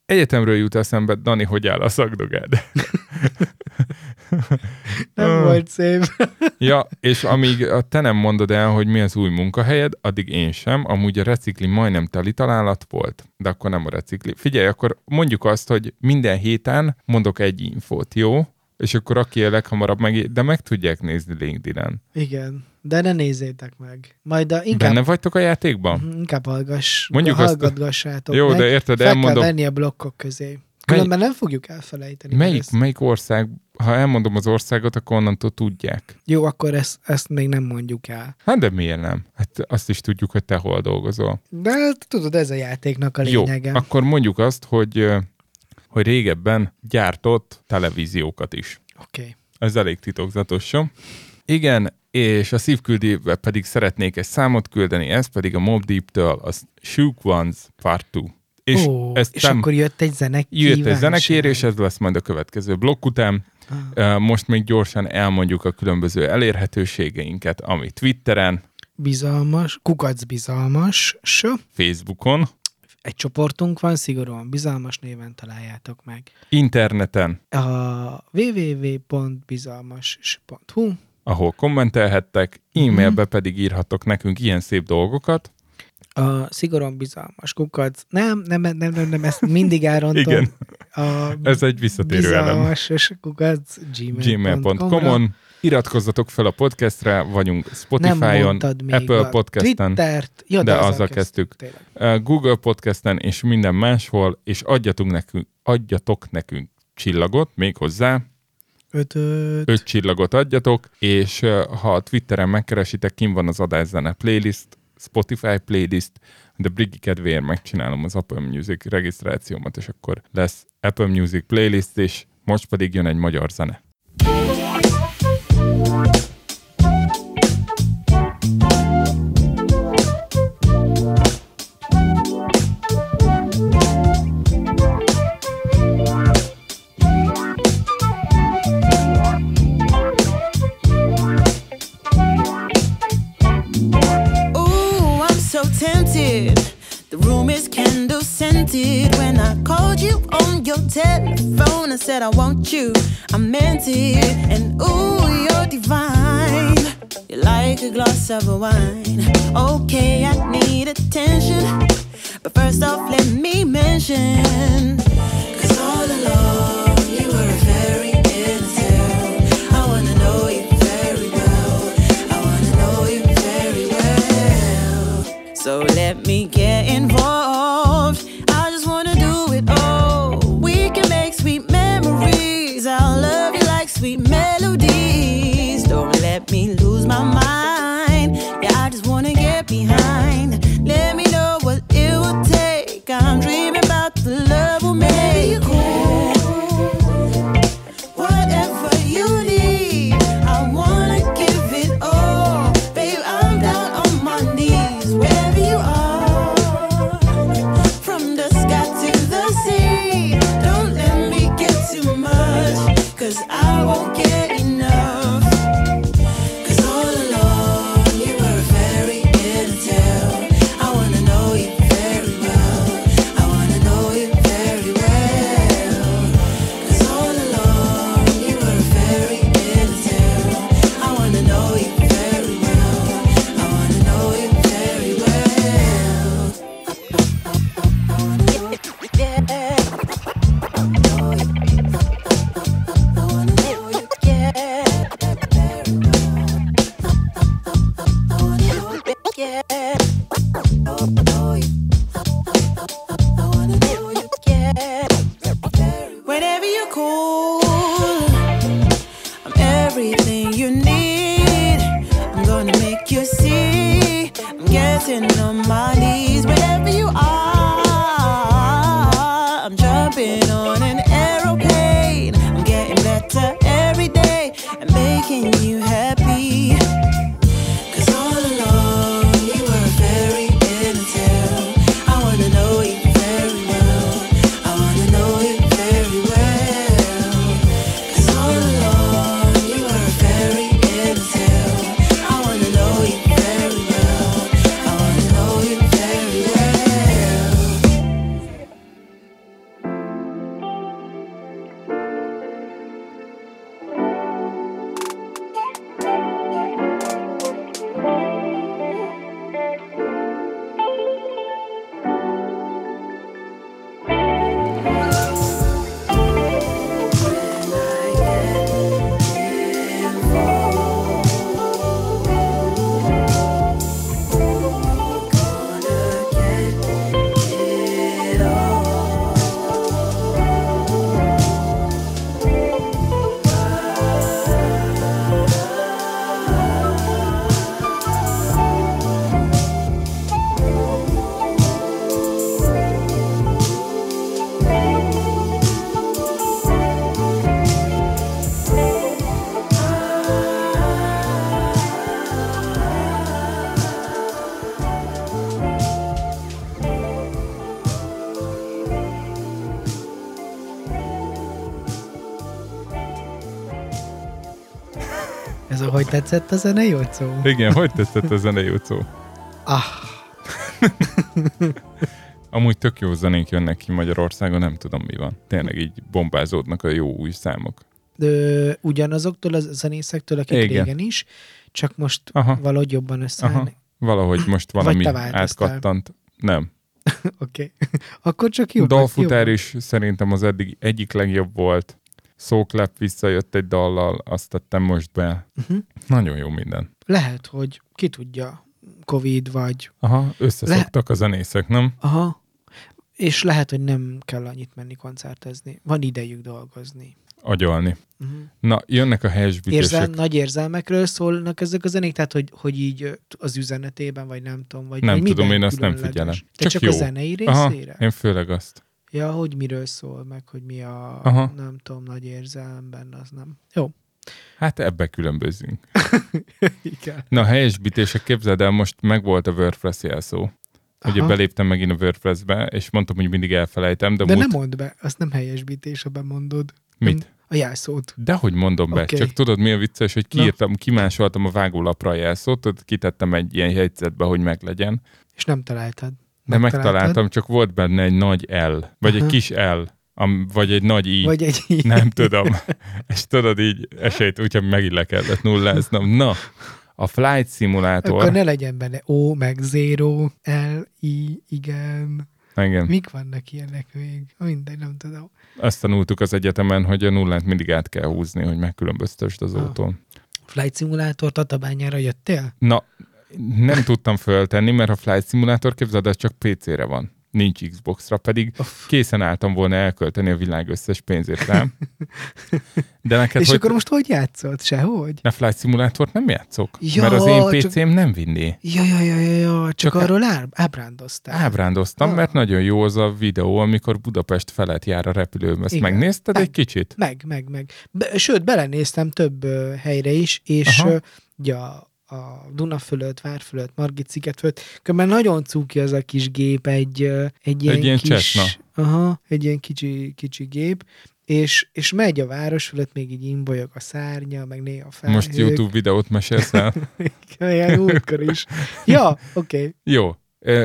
Egyetemről jut eszembe, Dani, hogy áll a szakdogád. Nem volt szép. Ja, és amíg te nem mondod el, hogy mi az új munkahelyed, addig én sem. Amúgy a recikli majdnem teli találat volt, de akkor nem a recikli. Figyelj, akkor mondjuk azt, hogy minden héten mondok egy infót, jó? És akkor aki a leghamarabb meg, de meg tudják nézni LinkedIn-en. Igen. De ne nézzétek meg. Majd a, inkább, Benne vagytok a játékban? Mhm, inkább hallgass, Mondjuk hallgatgassátok Jó, meg. de érted, Fel elmondom. kell venni a blokkok közé. Különben nem fogjuk elfelejteni. Melyik, melyik ország, ha elmondom az országot, akkor onnantól tudják. Jó, akkor ezt, ezt még nem mondjuk el. Hát de miért nem? Hát azt is tudjuk, hogy te hol dolgozol. De hát tudod, ez a játéknak a Jó, lényege. akkor mondjuk azt, hogy, hogy régebben gyártott televíziókat is. Oké. Okay. Ez elég titokzatos, jó? Igen, és a szívküldébe pedig szeretnék egy számot küldeni, ez pedig a Mob Deep-től, az Shook Ones Part 2. És Ó, ezt és nem- akkor jött egy zenek Jött egy zenekérés, ez lesz majd a következő blokk után. Ah. Most még gyorsan elmondjuk a különböző elérhetőségeinket, ami Twitteren, Bizalmas, kukac bizalmas, s Facebookon, egy csoportunk van, szigorúan bizalmas néven találjátok meg. interneten, A www.bizalmas.hu ahol kommentelhettek, e-mailbe pedig írhattok nekünk ilyen szép dolgokat. a szigorúan bizalmas kukac. Nem, nem, nem, nem, nem ezt mindig elrontom. Igen, A ez egy visszatérő elem. bizalmas kukac gmail.com-on. Iratkozzatok fel a podcastre, vagyunk Spotify-on, Apple Podcasten. Ja, de azzal kezdtük. Ö, Google Podcasten és minden máshol, és adjatunk nekünk, adjatok nekünk csillagot, még hozzá, Ötöt. öt csillagot adjatok, és ha a Twitteren megkeresitek, kim van az adászene playlist, Spotify playlist, de Brigi kedvéért megcsinálom az Apple Music regisztrációmat, és akkor lesz Apple Music playlist, és most pedig jön egy magyar zene. When I called you on your telephone. I said I want you, I meant it, and ooh, you're divine. You're like a glass of wine. Okay, I need attention, but first off, let me mention. Cause all along, tetszett a zene, jó szó? Igen, hogy tetszett a zene Jocó? Ah, Amúgy tök jó zenék jönnek ki Magyarországon, nem tudom mi van. Tényleg így bombázódnak a jó új számok. de ugyanazoktól a zenészektől, akik Igen. régen is, csak most Aha. valahogy jobban Aha. összeállni. Valahogy most valami átkattant. Nem. Oké. Akkor csak jó. Dalfutár is szerintem az eddig egyik legjobb volt. Szóklep visszajött egy dallal, azt tettem most be. Uh-huh. Nagyon jó minden. Lehet, hogy ki tudja, Covid vagy... Aha, összeszoktak a zenészek, nem? Aha. És lehet, hogy nem kell annyit menni koncertezni. Van idejük dolgozni. Agyalni. Uh-huh. Na, jönnek a Érzel, helyesbítések. nagy érzelmekről szólnak ezek a zenék, tehát hogy, hogy így az üzenetében, vagy nem tudom, vagy Nem vagy tudom, én azt nem figyelem. Te Csak csak, jó. a zenei Aha, részére? én főleg azt. Ja, hogy miről szól, meg hogy mi a, Aha. nem tudom, nagy érzelem benne, az nem. Jó. Hát ebbe különbözünk. Igen. Na, a helyesbítések, képzeld el, most megvolt a WordPress jelszó. Ugye Aha. beléptem megint a WordPressbe, és mondtam, hogy mindig elfelejtem, de, De múlt... nem mondd be, azt nem helyesbítés, ha bemondod. Mit? A jelszót. De hogy mondom be, Oké. csak tudod mi a vicces, hogy Na. kiírtam, kimásoltam a vágólapra a jelszót, kitettem egy ilyen jegyzetbe, hogy meglegyen. És nem találtad. De megtaláltam, csak volt benne egy nagy L, vagy egy kis L, am, vagy egy nagy I. Vagy egy Nem tudom. És tudod így esélyt, úgyhogy megint le kellett nulláznom. Na, a Flight Simulator. Akkor ne legyen benne O, meg Zero, L, I, igen. Igen. Mik vannak ilyenek még? Mindegy, nem tudom. Azt tanultuk az egyetemen, hogy a nullát mindig át kell húzni, hogy megkülönböztesd az Ah. autón. Flight Simulator Tatabányára jöttél? Na, nem tudtam föltenni, mert a Flight Simulator képzeld, ez csak PC-re van. Nincs Xbox-ra, pedig Uff. készen álltam volna elkölteni a világ összes pénzét rám. De neked, És hogy akkor most hogy játszott? Sehogy? ne Flight Simulátort nem játszok? Ja, mert az én csak- PC-m nem vinné. Ja, ja, ja, ja, ja. csak, Csak csak arról ábrándoztál. Ábrándoztam, Ah. mert nagyon jó az a videó, amikor Budapest felett jár a repülőm. Ezt Igen. megnézted Meg. egy kicsit? Meg, meg, meg. Be, sőt, belenéztem több ö, helyre is, és Aha. ö, ugye a, Duna fölött, Vár fölött, Margit sziget fölött, különben nagyon cuki az a kis gép, egy, egy ilyen, ilyen kis, Cessna. aha, egy ilyen kicsi, kicsi gép, és, és megy a város fölött, még így imbolyog a szárnya, meg néha felhők. Most YouTube videót mesélsz el. Ilyen útkor is. Ja, oké. Okay. Jó.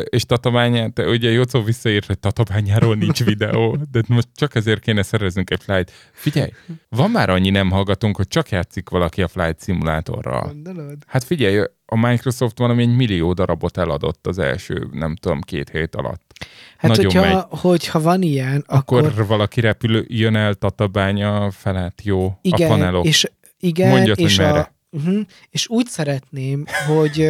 És Tatabányán, te ugye Jocó visszaírt, hogy Tatabányáról nincs videó, de most csak ezért kéne szereznünk egy flight. Figyelj, van már annyi nem hallgatunk, hogy csak játszik valaki a flight szimulátorral. Gondolod? Hát figyelj, a Microsoft valami egy millió darabot eladott az első, nem tudom, két hét alatt. Hát, Nagyon hogyha, megy. hogyha van ilyen, Akkor, akkor, valaki repülő, jön el Tatabánya felett, jó, igen, a panelok. és igen, Mondjad, és, merre. a, uh-huh, és úgy szeretném, hogy,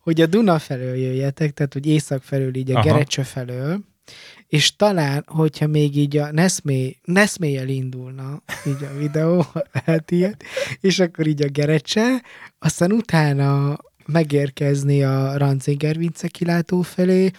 hogy a Duna felől jöjjetek, tehát hogy észak felől, így a Aha. Gerecse felől, és talán, hogyha még így a Neszmé, Neszméjel indulna így a videó, lehet ilyet, és akkor így a Gerecse, aztán utána megérkezni a Rancinger Vince kilátó felé,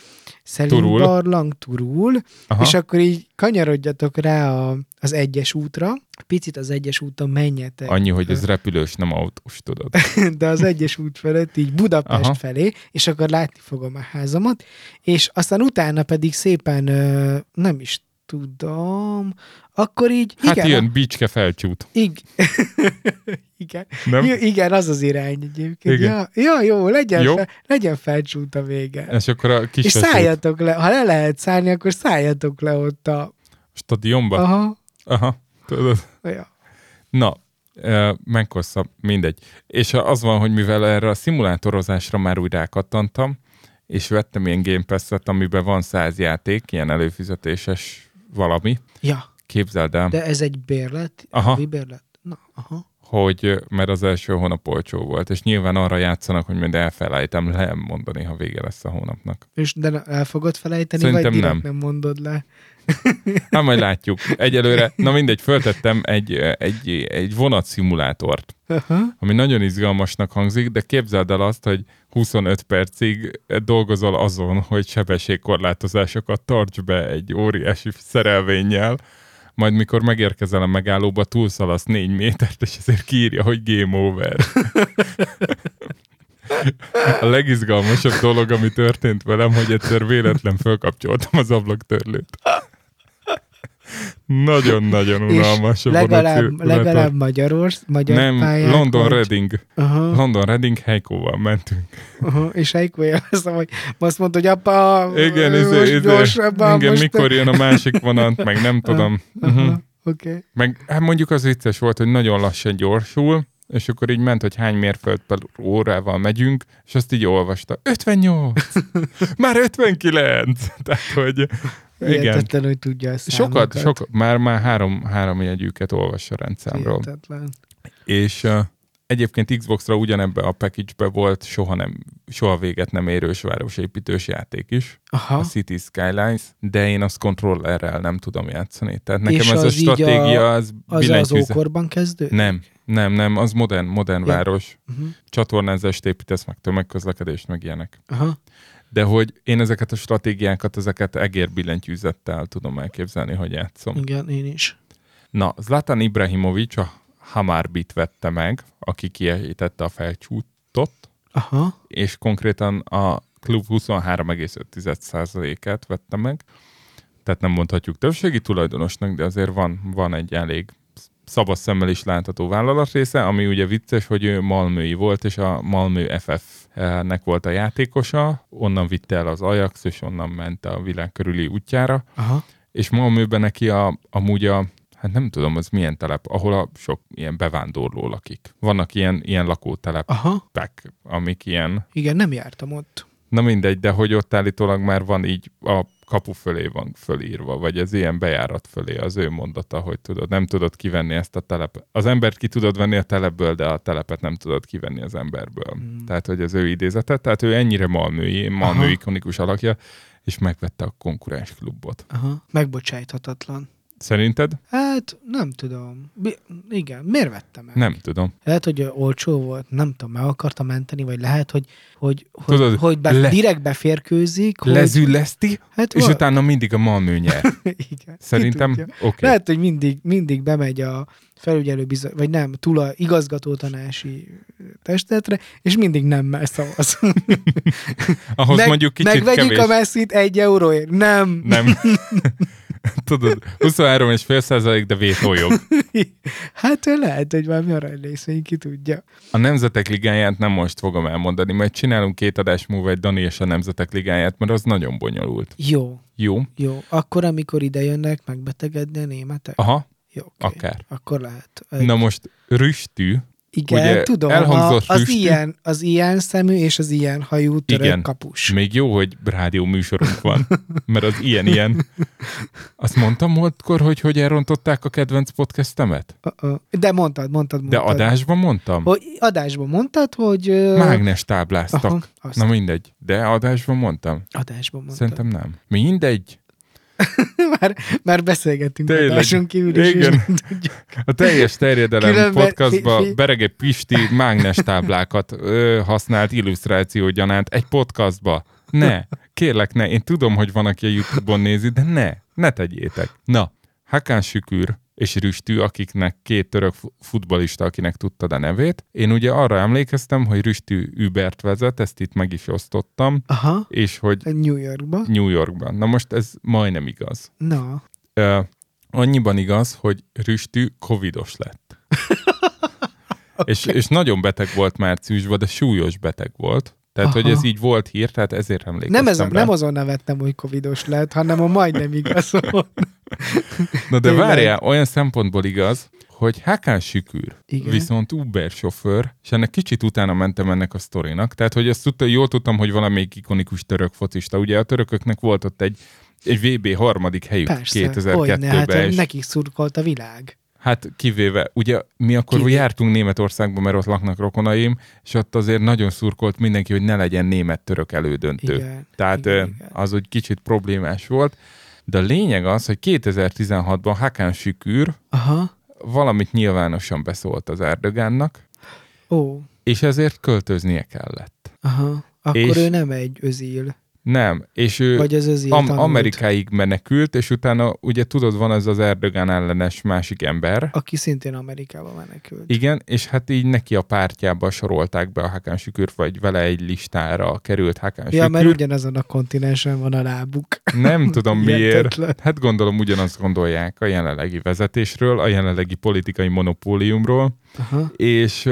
Szelin Turul. barlang turul, Aha. és akkor így kanyarodjatok rá a, az egyes útra, picit az egyes úton menjetek, Annyi, hogy ez repülős, nem autós, tudod. de az egyes út felett így Budapest Aha. felé, és akkor látni fogom a házamat, és aztán utána pedig szépen, nem is tudom, akkor így, Hát igen, ilyen bicske felcsút. ig- igen, Nem? I- igen, az az irány egyébként. Igen. Ja, ja, jó, legyen, Jó. Fel, legyen felcsút a vége. És akkor a kis és szálljatok le, ha le lehet szállni, akkor szálljatok le ott a... stadionba. Aha. Aha. Tudod. ja. Na, meghosszabb, mindegy. És az van, hogy mivel erre a szimulátorozásra már úgy rákattantam, és vettem ilyen Game Pass-et, amiben van száz játék, ilyen előfizetéses valami, ja, képzeld el, de ez egy bérlet, Aha. havi bérlet? Na, aha. hogy mert az első hónap olcsó volt, és nyilván arra játszanak, hogy majd elfelejtem le mondani, ha vége lesz a hónapnak. És de el fogod felejteni, Szerintem vagy nem. nem mondod le? Hát majd látjuk. Egyelőre, na mindegy, föltettem egy, egy, egy vonatszimulátort, Aha. ami nagyon izgalmasnak hangzik, de képzeld el azt, hogy 25 percig dolgozol azon, hogy sebességkorlátozásokat tarts be egy óriási szerelvénnyel, majd mikor megérkezel a megállóba, túlszalasz négy métert, és ezért kiírja, hogy game over. A legizgalmasabb dolog, ami történt velem, hogy egyszer véletlen fölkapcsoltam az ablaktörlőt. Nagyon-nagyon unalmas a legalább, legalább Magyarország, magyar Nem, pályák, London vagy- Reading. Aha, London Reading Heikóval mentünk. aha, és Heiko jeleztem, hogy azt mondta, hogy apa, Igen, most izé, izé, gyorsabban, igen, most mikor jön a másik vonat, meg nem tudom. Uh-huh. Oké. Okay. Meg hát mondjuk az vicces volt, hogy nagyon lassan gyorsul, és akkor így ment, hogy hány mérföld per órával megyünk, és azt így olvasta. 58! Már 59! Tehát, hogy. Hihetetlen, hogy tudja a Sokat, sokat, már, már három, három jegyűket olvas a rendszámról. Hihetetlen. És uh, egyébként Xbox-ra ugyanebbe a package-be volt soha, nem, soha véget nem érős városépítős játék is, Aha. a City Skylines, de én azt kontrollerrel nem tudom játszani. Tehát nekem És ez a az a- stratégia, az, Az az billentyűzet- ókorban kezdő? Nem, nem, nem, az modern, modern Ja. város. Uh-huh. Csatornázást építesz, meg tömegközlekedést, meg ilyenek. Aha. De hogy én ezeket a stratégiákat, ezeket egér billentyűzettel tudom elképzelni, hogy játszom. Igen, én is. Na, Zlatan Ibrahimovic a Hamarbit vette meg, aki kiejtette a felcsútot, Aha. és konkrétan a klub 23,5%-át vette meg. Tehát nem mondhatjuk többségi tulajdonosnak, de azért van, van egy elég szabad szemmel is látható vállalat része, ami ugye vicces, hogy ő Malmői volt, és a Malmö FF-nek volt a játékosa, onnan vitte el az Ajax, és onnan ment a világ körüli útjára, Aha. és Malmőben neki a, amúgy a hát nem tudom, az milyen telep, ahol a sok ilyen bevándorló lakik. Vannak ilyen, ilyen lakótelepek, amik ilyen, Igen, nem jártam ott. na mindegy, de hogy ott állítólag már van így a kapu fölé van fölírva, vagy ez ilyen bejárat fölé az ő mondata, hogy tudod, nem tudod kivenni ezt a telepet. Az embert ki tudod venni a telepből, de a telepet nem tudod kivenni az emberből. Hmm. Tehát, hogy az ő idézete, tehát ő ennyire malmői, malmő ikonikus alakja, és megvette a konkurens klubot. Aha. Megbocsájthatatlan. Szerinted? Hát, nem tudom. Mi, igen, miért vettem meg? Nem tudom. Lehet, hogy olcsó volt, nem tudom, meg akarta menteni, vagy lehet, hogy, hogy, hogy, Tudod, hogy be, le- direkt beférkőzik. Hogy, Lezülleszti, hát és val- utána mindig a malmő nyer. igen, Szerintem oké. Okay. Lehet, hogy mindig, mindig bemegy a felügyelő bizony, vagy nem, túl a igazgató tanási testetre, és mindig nem szavaz. Ahhoz mondjuk kicsit megvegyük kevés. a messzit egy euróért. Nem. Nem. Tudod, 23,5 százalék, de vétójog. hát lehet, hogy valami arany részvény, ki tudja. A Nemzetek Ligáját nem most fogom elmondani, majd csinálunk két adás múlva egy Dani és a Nemzetek Ligáját, mert az nagyon bonyolult. Jó, Jó? jó. Akkor, amikor ide jönnek megbetegedni a németek? Aha, Jó, okay. akár. Akkor lehet. Na most rüstű, Igen, ugye tudom, elhangzott a, az, füstű. ilyen, az ilyen szemű és az ilyen hajú török Igen. kapus. még jó, hogy rádió műsorunk van, mert az ilyen-ilyen. Azt mondtam múltkor, hogy hogy elrontották a kedvenc podcastemet? Uh-uh. De mondtad, mondtad, De mondtad. adásban mondtam? Hogy adásban mondtad, hogy... ö, Mágnes tábláztak. Aha, azt Na mindegy. De adásban mondtam? adásban mondtad. Szerintem nem. Mindegy. már, már beszélgettünk Tényleg. adáson kívül is. Igen. tudjuk. A teljes terjedelem Különben- podcastba fi- fi- Berege Pisti mágnes táblákat ö, használt illusztráció gyanánt egy podcastba. Ne, kérlek ne. Én tudom, hogy van, aki a Youtube-on nézi, de ne, ne tegyétek. Na, Hakán Sükür és Rüstű, akiknek két török fu- futballista, akinek tudtad a nevét. Én ugye arra emlékeztem, hogy Rüstű Ubert vezet, ezt itt meg is osztottam, Aha, és hogy New Yorkba. New Yorkban. Na most ez majdnem igaz. Na, Ö, annyiban igaz, hogy Rüstű covidos lett. és, és nagyon beteg volt márciusban, de súlyos beteg volt. Tehát, Aha. hogy ez így volt hír, tehát ezért emlékeztem nem, ez, rá. nem azon nevettem, hogy covidos lett, hanem a majdnem igaz. Na de várjál, olyan szempontból igaz, hogy Hakán Sükür, Igen. viszont Uber sofőr, és ennek kicsit utána mentem ennek a sztorinak, tehát hogy ezt tudta, jól tudtam, hogy valamelyik ikonikus török focista. Ugye a törököknek volt ott egy, egy VB harmadik helyük Persze, hogyne, 2002-ben, hát és nekik szurkolt a világ. Hát kivéve, ugye mi akkor Kivéve. jártunk Németországba, mert ott laknak rokonaim, és ott azért nagyon szurkolt mindenki, hogy ne legyen német-török elődöntő. Igen, Tehát igen, az úgy kicsit problémás volt. De a lényeg az, hogy 2016-ban Hakán Sükür Aha, valamit nyilvánosan beszólt az Erdogánnak, ó, és ezért költöznie kellett. aha. Akkor És- ő nem egy özil, Nem, és ő vagy az özil am- Amerikáig menekült, és utána ugye tudod, van az az Erdogán ellenes másik ember, aki szintén Amerikába menekült. Igen, és hát így neki a pártjába sorolták be a Hakán Sükür, vagy vele egy listára került Hakán Ja, mert Sükür. ugyanazon a kontinensen van a lábuk. Nem tudom miért. Hát gondolom ugyanazt gondolják a jelenlegi vezetésről, a jelenlegi politikai monopóliumról, Aha. és,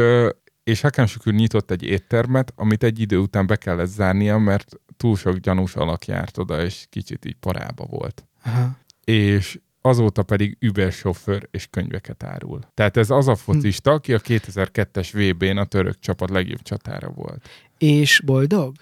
és Hakán Sükür nyitott egy éttermet, amit egy idő után be kellett zárnia, mert túl sok gyanús alak járt oda, és kicsit így parába volt. Aha. és azóta pedig Uber sofőr és könyveket árul. Tehát ez az a focista, aki a 2002-es VB-n a török csapat legjobb csatára volt. És boldog?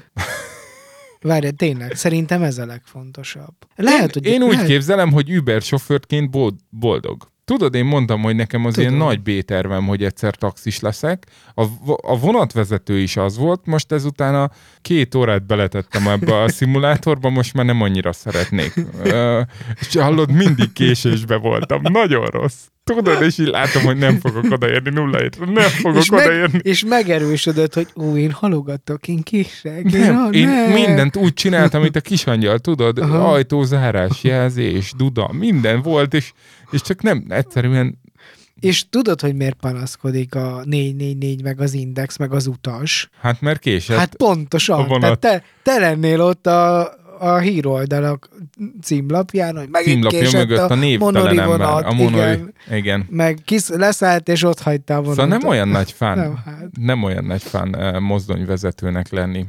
Várj, tényleg, szerintem ez a legfontosabb. Lehet, én, hogy én úgy lehet, képzelem, hogy Uber sofőrként bold- boldog. Tudod, én mondtam, hogy nekem az Tudom. ilyen nagy B-tervem, hogy egyszer taxis leszek. A, a vonatvezető is az volt, most ezután a két órát beletettem ebbe a szimulátorba, most már nem annyira szeretnék. Ö, És hallod, mindig késésbe voltam. Nagyon rossz. Tudod, és így látom, hogy nem fogok odaérni nulla hétre. Nem fogok és, meg, odaérni. és megerősödött, hogy ó, én halogatok, én kések. Nem, ah, én ne. mindent úgy csináltam, mint a kisangyal, tudod? Aha. Ajtózárás, jelzés, duda, minden volt, és, és csak nem, egyszerűen És tudod, hogy miért panaszkodik a 444, meg az Index, meg az utas? Hát mert késett. Hát pontosan. a. Tehát te, te lennél ott a, a híroldalak címlapján, hogy megint Címlapja késett mögött a névtelen monori ember. A monori, igen. igen. Meg kis, leszállt, és ott hagyta a vonatot. Szóval nem olyan nagy fán, Nem, hát. nem olyan nagy fán uh, mozdonyvezetőnek lenni.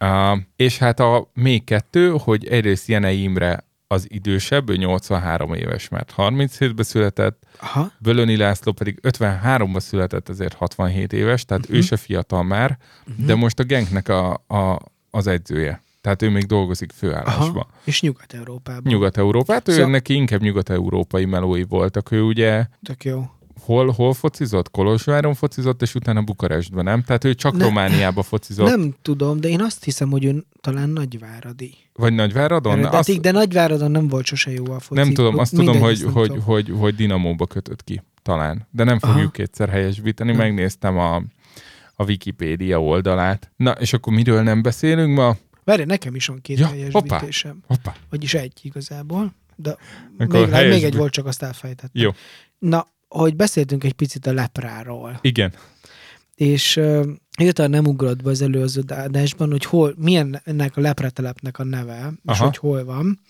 Uh, és hát a még kettő, hogy egyrészt Jenei Imre az idősebb, ő 83 éves, mert 37-ben született, Aha. Bölöni László pedig 53-ban született, ezért 67 éves, tehát uh-huh. ő se fiatal már, uh-huh. de most a Genknek a, a, az edzője. Tehát ő még dolgozik főállásban. Aha. És Nyugat-Európában. Nyugat-Európát, ő Szóval- neki inkább nyugat-európai melói voltak. Ő ugye Tök jó. Hol, hol focizott? Kolozsváron focizott, és utána Bukarestben, nem? Tehát ő csak Ne- Romániába focizott. Nem tudom, de én azt hiszem, hogy ő talán Nagyváradi. Vagy Nagyváradon? Eredetig, de Nagyváradon nem volt sose jó a foci. nem tudom, azt tudom, hogy, hogy, tudom. hogy, hogy Dinamóba kötött ki, talán. De nem fogjuk Aha. kétszer helyesbíteni, megnéztem a, a Wikipédia oldalát. Na, és akkor miről nem beszélünk ma? Várj, nekem is van két Ja, ja, helyes hoppá. Hoppá, Vagyis egy igazából. De még, helyes még egy volt, csak azt elfejtettem. jó, Na, hogy beszéltünk egy picit a lepráról, igen. és uh, hirtelen nem ugrott be az előző adásban, hogy hol, milyen ennek a lepratelepnek a neve, és Aha. hogy hol van.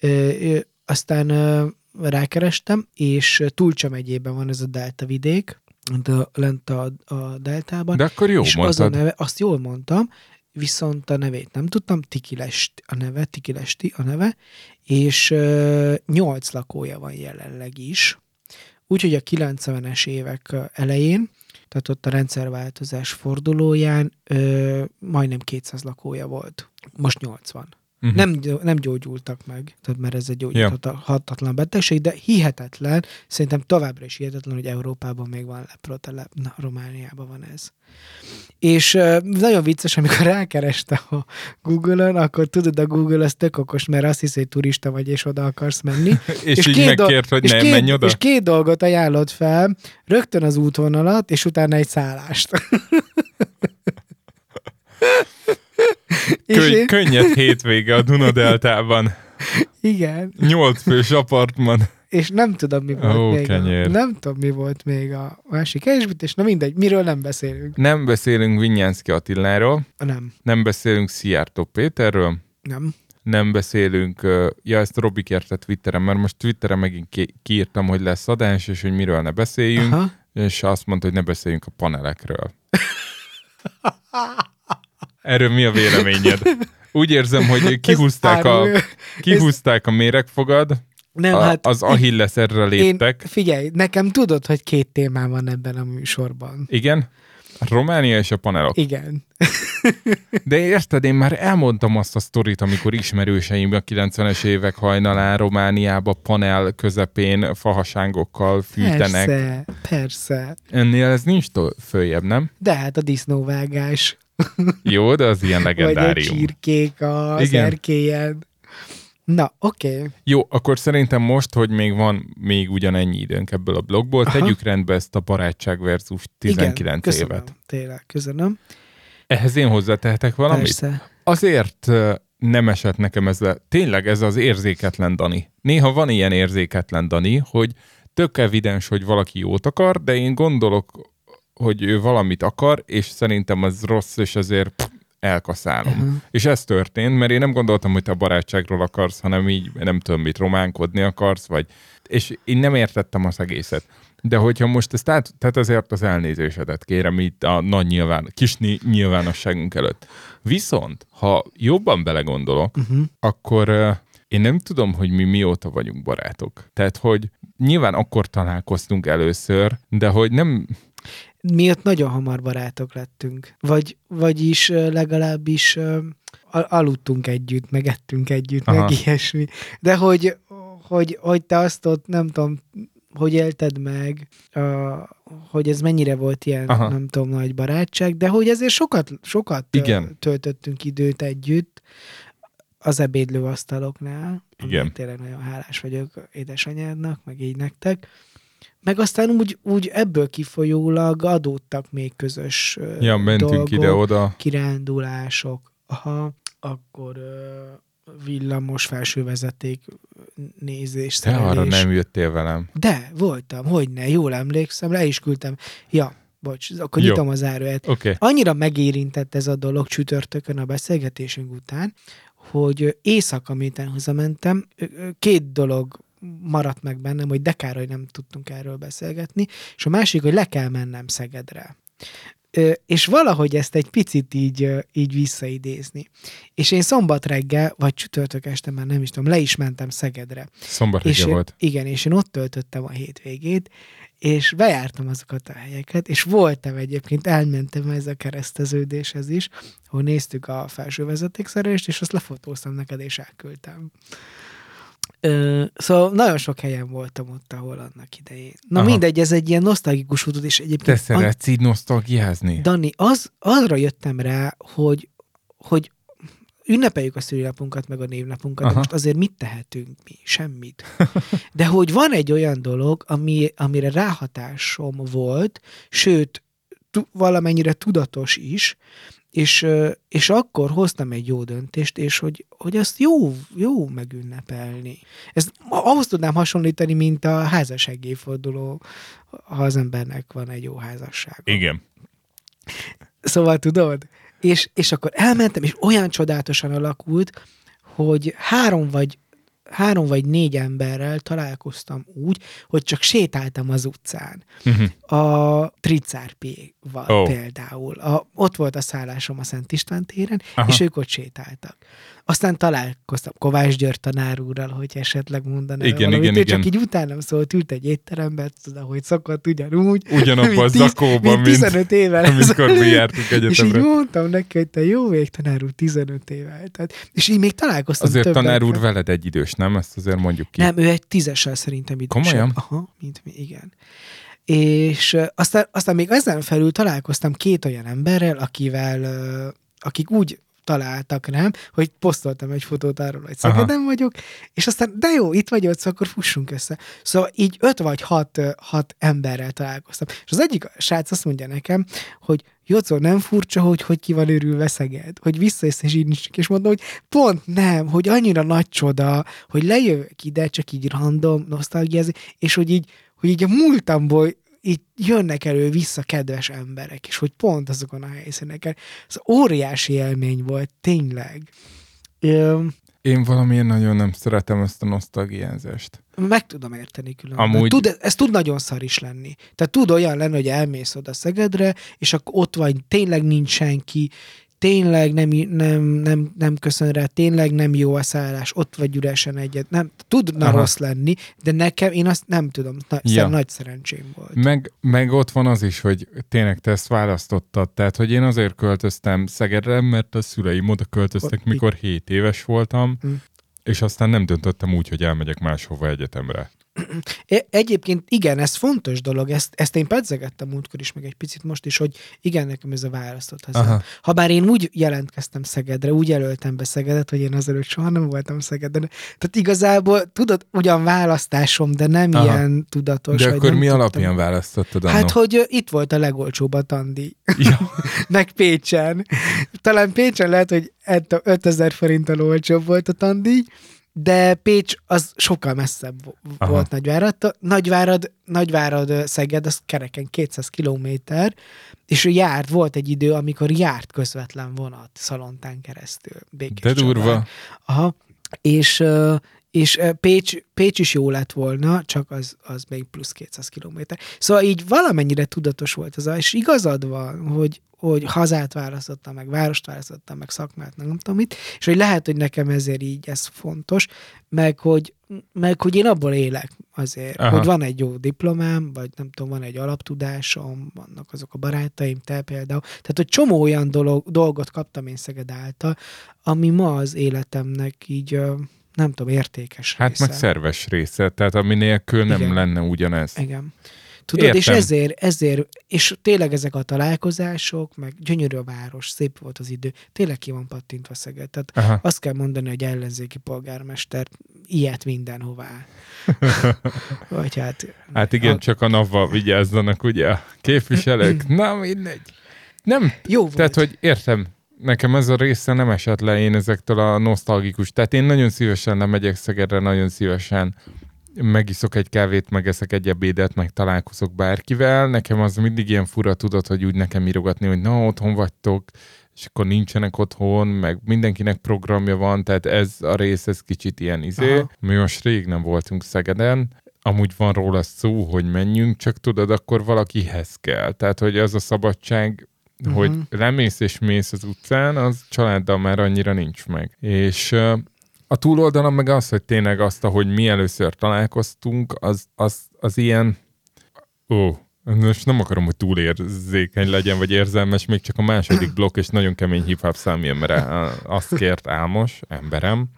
Ö, aztán ö, rákerestem, és Tulcsa megyében van ez a delta vidék, a, lent a, a deltában. De akkor jó és az a neve, azt jól mondtam, viszont a nevét nem tudtam, Tikilesti a neve, Tikilesti a neve, és nyolc lakója van jelenleg is. Úgyhogy a 90-es évek elején, tehát ott a rendszerváltozás fordulóján ö, majdnem 200 lakója volt. Most 80. Mhm. Nem, nem gyógyultak meg, tehát mert ez egy gyógyíthatatlan betegség, de hihetetlen, szerintem továbbra is hihetetlen, hogy Európában még van leprotelep, na, Romániában van ez. És uh, nagyon vicces, amikor rákereste a Google-on, akkor tudod, a Google az tök okos, mert azt hiszi, hogy turista vagy, és oda akarsz menni. és, így két do- megkért, hogy és ne két, menj oda? És két dolgot ajánlott fel, rögtön az útvonalat, és utána egy szállást. és Könny- én, könnyed hétvége a Dunadeltában. igen, Nyolc fős apartman. és nem tudom, mi volt Ó, még. A, kenyér. nem tudom, mi volt még a másik helyesbítés, na mindegy, miről nem beszélünk. Nem beszélünk Vinyánszki Attiláról, Nem, nem beszélünk Szijjártó Péterről, nem. nem beszélünk, ja ezt Robi kérte Twitteren, mert most Twitteren megint ki- kiírtam, hogy lesz adás, és hogy miről ne beszéljünk, Aha. és azt mondta, hogy ne beszéljünk a panelekről. Erről mi a véleményed? Úgy érzem, hogy kihúzták a, kihúzták a méregfogad, Nem, a, hát az Achilles erre léptek. Én, figyelj, nekem tudod, hogy két témám van ebben a műsorban. Igen? A Románia és a panelok. Igen. De érted, én már elmondtam azt a sztorit, amikor ismerőseim a 90-es évek hajnalán Romániába panel közepén fahasángokkal fűtenek. Persze, persze. Ennél ez nincs följebb, nem? De hát a disznóvágás, Jó, de az ilyen vagy a legendárium. csirkék az Igen. erkélyen. Na, oké. Okay. Jó, akkor szerintem most, hogy még van még ugyanennyi időnk ebből a blogból, Aha. tegyük rendbe ezt a barátság versus 19 Igen, köszönöm. évet. Tényleg, köszönöm. Ehhez én hozzátehetek valamit? Persze. Azért nem esett nekem ez a, tényleg ez az érzéketlen Dani. Néha van ilyen érzéketlen Dani, hogy tök evidens, hogy valaki jót akar, de én gondolok, hogy ő valamit akar, és szerintem az rossz, és ezért pff, elkaszálom. Aha. És ez történt, mert én nem gondoltam, hogy te a barátságról akarsz, hanem így, nem tudom mit, románkodni akarsz, vagy... És én nem értettem az egészet. De hogyha most ezt át, tehát azért az elnézésedet kérem itt a nagy nyilván, kis ny- nyilvánosságunk előtt. Viszont, ha jobban belegondolok, Uh-huh. akkor uh, én nem tudom, hogy mi mióta vagyunk barátok. Tehát, hogy nyilván akkor találkoztunk először, de hogy nem, Mi ott nagyon hamar barátok lettünk. Vagy, vagyis legalábbis al- aludtunk együtt, meg ettünk együtt, Aha. meg ilyesmi. De hogy, hogy, hogy te azt ott, nem tudom, hogy élted meg, uh, hogy ez mennyire volt ilyen, Aha. Nem tudom, nagy barátság, de hogy ezért sokat, sokat Igen. töltöttünk időt együtt az ebédlőasztaloknál. Igen. Tényleg nagyon hálás vagyok édesanyádnak, meg így nektek. Meg aztán úgy, úgy ebből kifolyólag adódtak még közös ja, mentünk dolgok, ide-oda. kirándulások, aha, akkor villamos felsővezeték nézés, Te arra nem jöttél velem. De, voltam, hogy ne, jól emlékszem, le is küldtem. Ja, bocs, akkor Jó. nyitom az. Oké. Okay. Annyira megérintett ez a dolog csütörtökön a beszélgetésünk után, hogy éjszaka, miután hazamentem, két dolog maradt meg bennem, hogy de kár, hogy nem tudtunk erről beszélgetni, és a másik, hogy le kell mennem Szegedre. Ö, és valahogy ezt egy picit így, így visszaidézni. És én szombat reggel, vagy csütörtök este, már nem is tudom, le is mentem Szegedre. Szombat És én- volt. Igen, és én ott töltöttem a hétvégét, és bejártam azokat a helyeket, és voltam egyébként, elmentem ez a kereszteződéshez is, ahol néztük a felső vezetékszerelést, és azt lefotóztam neked, és elküldtem. Ö, szóval nagyon sok helyen voltam ott, ahol annak idején. Na Aha. mindegy, ez egy ilyen nosztalgikus út, és Te egyébként szeretsz így nosztalgiázni? Dani, az, azra jöttem rá, hogy, hogy ünnepeljük a szülinapunkat, meg a névnapunkat, Aha. de most azért mit tehetünk mi? Semmit. De hogy van egy olyan dolog, ami, amire ráhatásom volt, sőt, tu, valamennyire tudatos is, és, és akkor hoztam egy jó döntést, és hogy, hogy azt jó, jó megünnepelni. Ezt ahhoz tudnám hasonlítani, mint a házassági évforduló, ha az embernek van egy jó házassága. Igen. Szóval tudod? És, és akkor elmentem, és olyan csodálatosan alakult, hogy három vagy három vagy négy emberrel találkoztam úgy, hogy csak sétáltam az utcán. Uh-huh. A Tricárpéval oh. például. A, ott volt a szállásom a Szent István téren. Aha. és ők ott sétáltak. Aztán találkoztam Kovács György tanár úrral, hogy esetleg mondaná Igen, valamit. igen, ő igen. csak így utánam szólt, ült egy étteremben, tudod, hogy szokott ugyanúgy. Ugyanabban a zakóban, mint mint 15 évvel amikor mi jártunk És így egyetemre. mondtam neki, hogy te jó vég tanár úr 15 éve. Tehát, és így még találkoztam Azért tanár úr veled egy idős, nem? Ezt azért mondjuk ki. Nem, ő egy tízessel szerintem idősebb. Komolyan? Aha, mint mi, igen. És aztán, aztán még ezen felül találkoztam két olyan emberrel, akivel, akik úgy találtak rám, hogy posztoltam egy fotót arról, hogy. Szegeden vagyok, és aztán, de jó, itt vagy ott, szóval akkor fussunk össze. Szóval így öt vagy hat, hat emberrel találkoztam. És az egyik srác azt mondja nekem, hogy Jocó, nem furcsa, hogy hogy ki van örülve Szeged, hogy visszajössz és így nincs. És mondom, hogy pont nem, hogy annyira nagy csoda, hogy lejövök ide, csak így random, nosztalgiázni, és hogy így, hogy így a múltamból így jönnek elő vissza kedves emberek, és hogy pont azokon a helyszíneken. Ez óriási élmény volt, tényleg. Ö, Én valamiért nagyon nem szeretem ezt a nosztalgiázást. meg tudom érteni különben. Amúgy- Tud, ez tud nagyon szar is lenni. Tehát tud olyan lenni, hogy elmész oda Szegedre, és akkor ott vagy, tényleg nincs senki, tényleg nem, nem, nem, nem köszön rá, tényleg nem jó a szállás, ott vagy üresen egyet. Nem, tudna Aha. rossz lenni, de nekem, én azt nem tudom, na, Ja. ja. nagy szerencsém volt. Meg, meg ott van az is, hogy tényleg te ezt választottad. Tehát, hogy én azért költöztem Szegedre, mert a szüleim oda költöztek, mikor 7 éves voltam, Hm. és aztán nem döntöttem úgy, hogy elmegyek máshova egyetemre. E- Egyébként igen, ez fontos dolog, ezt, ezt én pedzegettem múltkor is, meg egy picit most is, hogy igen, nekem ez a választott hazám. Habár én úgy jelentkeztem Szegedre, úgy jelöltem be Szegedet, hogy én azelőtt soha nem voltam Szegeden. Tehát igazából, tudod, ugyan választásom, de nem Aha. ilyen tudatos. De akkor mi tudtam. alapján választottad annó? Hát, hogy itt volt a legolcsóbb a tandi. Ja, Meg Pécsen. Talán Pécsen lehet, hogy ett- 5000 forinttal olcsóbb volt a tandíj, de Pécs az sokkal messzebb Aha. volt Nagyvárad. Nagyvárad, Nagyvárad Szeged, az kereken 200 kilométer, és ő járt, volt egy idő, amikor járt közvetlen vonat Szalontán keresztül. Békés de durva. Csabán. Aha. És, és Pécs, Pécs is jó lett volna, csak az, az még plusz 200 kilométer. Szóval így valamennyire tudatos volt az, és igazad van, hogy, hogy hazát választottam, meg várost választottam, meg szakmát, nem tudom mit, és hogy lehet, hogy nekem ezért így ez fontos, meg hogy, meg hogy én abból élek azért, Aha. Hogy van egy jó diplomám, vagy nem tudom, van egy alaptudásom, vannak azok a barátaim, te például. Tehát, hogy csomó olyan dolog, dolgot kaptam én Szeged által, ami ma az életemnek így, nem tudom, értékes Hát része. meg szerves része, tehát ami nélkül nem Igen. lenne ugyanez. Igen. Tudod, és Értem. ezért, ezért, és tényleg ezek a találkozások, meg gyönyörű a város, szép volt az idő, tényleg ki van pattintva Szeged. Tehát Aha. azt kell mondani, hogy ellenzéki polgármester ilyet mindenhová. Vagy hát... Hát igen, a, csak a navval vigyázzanak, ugye? a Képviselők. Na, mindegy. Nem, Jó volt. tehát, hogy értem, nekem ez a része nem esett le én ezektől a nosztalgikus. Tehát én nagyon szívesen nem megyek Szegedre, nagyon szívesen megiszok egy kávét, megeszek egy ebédet, meg találkozok bárkivel. Nekem az mindig ilyen fura tudod, hogy úgy nekem írogatni, hogy na, otthon vagytok, és akkor nincsenek otthon, meg mindenkinek programja van, tehát ez a rész, ez kicsit ilyen izé. Aha. Mi most rég nem voltunk Szegeden, amúgy van róla szó, hogy menjünk, csak tudod, akkor valakihez kell. Tehát, hogy az a szabadság, uh-huh. hogy lemész és mész az utcán, az családdal már annyira nincs meg. És a túloldalon meg az, hogy tényleg azt, ahogy mi először találkoztunk, az, az, az ilyen, ó, most nem akarom, hogy túlérzékeny legyen, vagy érzelmes, még csak a második blokk, és nagyon kemény hip-hop szám jön, mert azt kért Álmos, emberem,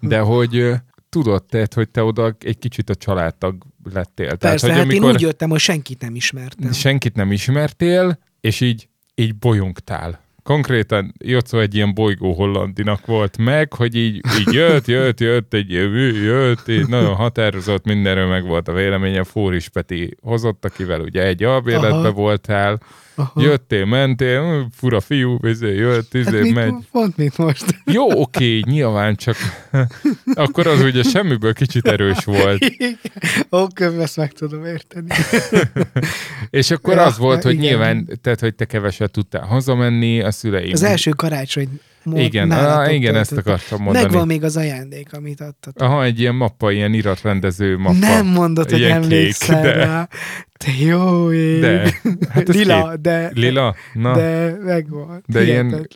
de hogy tudod te, hogy te oda egy kicsit a családtag lettél. Persze, hogy hát én úgy jöttem, hogy senkit nem ismertem. senkit nem ismertél, és így, így bolyongtál. Konkrétan Jocó egy ilyen bolygó hollandinak volt meg, hogy így, így jött, jött, jött, egy jött, így nagyon határozott, mindenről meg volt a véleménye. Fóris Peti hozott, akivel ugye egy albéletbe voltál, Aha. jöttél, mentél, hm, fura fiú, izé, jött, izé, hát megy. Pont mit most. Jó, oké, nyilván csak akkor az ugye semmiből kicsit erős volt. Oké, ezt meg tudom érteni. És akkor Ja, az volt, hogy igen. nyilván, tehát, hogy te keveset tudtál hazamenni, a szüleim. Az első karácsony mo- Igen, á, igen, ezt akartam mondani. Megvan még az ajándék, amit adtatok. Aha, egy ilyen mappa, ilyen iratrendező mappa. Nem mondod, hogy emlékszel kék, de- rá. Te jó ég. De, hát Lila, két- de, Lila? Na, de, megvan. de ilyen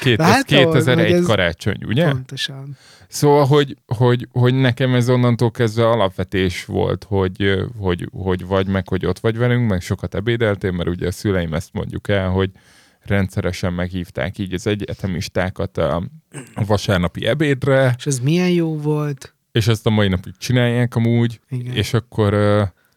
két, Látod, 2001 hogy ez- karácsony, ugye? Pontosan. Szóval, hogy, hogy, hogy nekem ez onnantól kezdve alapvetés volt, hogy, hogy, hogy vagy meg, hogy ott vagy velünk, meg sokat ebédeltél, mert ugye a szüleim ezt mondjuk el, hogy rendszeresen meghívták így az egyetemistákat a vasárnapi ebédre, És ez milyen jó volt. és ezt a mai napig csinálják amúgy, Igen. és akkor,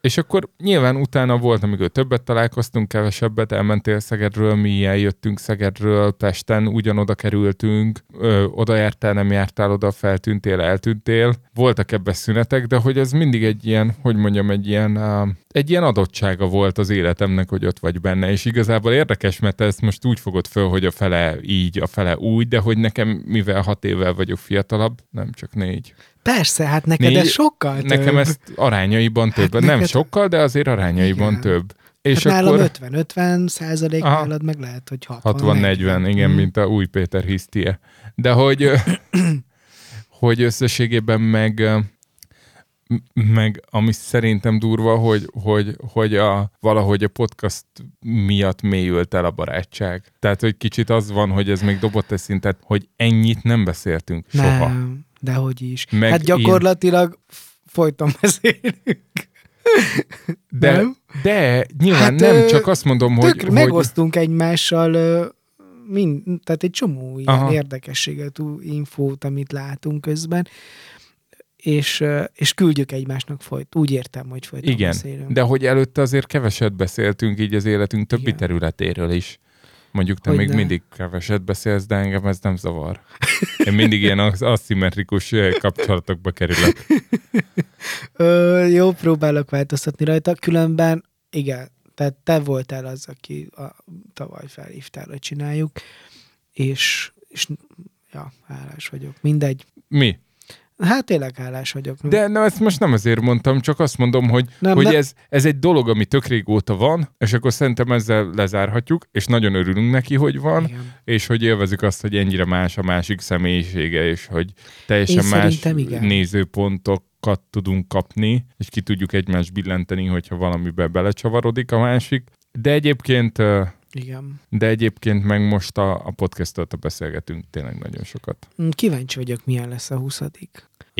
és akkor nyilván utána volt, amikor többet találkoztunk, kevesebbet, elmentél Szegedről, mi eljöttünk Szegedről, Pesten ugyanoda kerültünk, ö, oda jártál, nem jártál oda, feltűntél, eltűntél. Voltak ebbe szünetek, de hogy ez mindig egy ilyen, hogy mondjam, egy ilyen, uh, egy ilyen adottsága volt az életemnek, hogy ott vagy benne, és igazából érdekes, mert ezt most úgy fogod föl, hogy a fele így, a fele úgy, de hogy nekem, mivel hat évvel vagyok fiatalabb, nem csak négy. Persze, hát neked Négy- ez sokkal több. Nekem ezt arányaiban több. Hát nem neked- sokkal, de azért arányaiban Igen. több. És És hát nálam akkor 50-50 százalék Aha. nálad meg lehet, hogy 60 60-40, igen, Mm. mint a új Péter hisztie. De hogy, hogy összességében meg, meg ami szerintem durva, hogy, hogy, hogy a, valahogy a podcast miatt mélyült el a barátság. Tehát, hogy kicsit az van, hogy ez még dobott egy szintet, hogy ennyit nem beszéltünk soha. Nem, dehogy is. Meg hát gyakorlatilag f- folyton beszélünk. De, Nem? de nyilván Hát, nem, ö, csak azt mondom, hogy, Tök hogy megosztunk egymással ö, mind, tehát egy csomó ilyen Aha. érdekességet, infót, amit látunk közben, és, és küldjük egymásnak folyt. Úgy értem, hogy folyton Igen, beszélünk. de hogy előtte azért keveset beszéltünk így az életünk többi Igen. területéről is. Mondjuk te Hogy még ne. mindig keveset beszélsz, de engem ez nem zavar. Én mindig ilyen aszimmetrikus eh, kapcsolatokba kerülök. Ö, jó, próbálok változtatni rajta, különben igen, tehát te voltál az, aki a, tavaly felhívtál, hogy csináljuk, és, és ja, hálás vagyok. Mindegy. Mi? Hát tényleg hálás vagyok. De na, ezt most nem azért mondtam, csak azt mondom, hogy, Nem, hogy ne- ez, ez egy dolog, ami tök régóta van, és akkor szerintem ezzel lezárhatjuk, és nagyon örülünk neki, hogy van, Igen. és hogy élvezik azt, hogy ennyire más a másik személyisége, és hogy teljesen Én más igen. nézőpontokat tudunk kapni, és ki tudjuk egymást billenteni, hogyha valamibe belecsavarodik a másik. De egyébként, Igen. de egyébként meg most a, a podcast beszélgetünk tényleg nagyon sokat. Kíváncsi vagyok, milyen lesz a 20.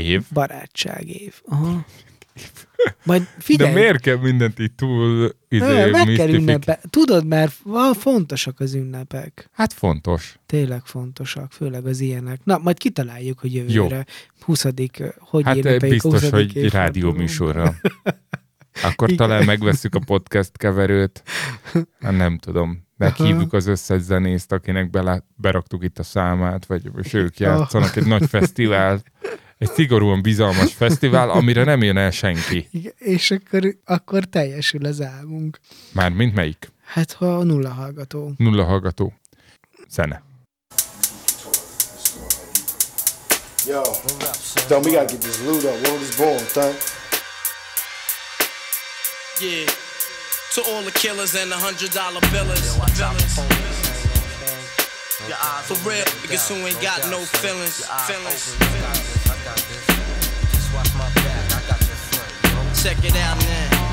Év? barátság év. Aha. Majd figyelj, De miért kell mindent így túl izé, Ö, meg kell misztifik- ünnepe. Tudod, mert fontosak az ünnepek. Hát fontos. Tényleg fontosak, főleg az ilyenek. Na, majd kitaláljuk, hogy jövőre 20 hogy Hát ünnepeljük biztos, 20. hogy évfordulót. rádió műsorra. Akkor Igen. talán megveszük a podcast keverőt. Hát nem tudom. Meghívjuk az összes zenészt, akinek bele, beraktuk itt a számát, vagy és ők játszanak egy nagy fesztivál. Egy szigorúan bizalmas fesztivál, amire nem jön el senki. Igen, és akkor, akkor teljesül az álmunk. Mármint melyik? Hát, ha nulla hallgató. Nulla hallgató. Zene. Yo, Don, we gotta get this loot up. What was born, son? Yeah. To all the killers and the hundred dollar billers. billers. For real, niggas who ain't got no feelings. Feelings. Check it out now.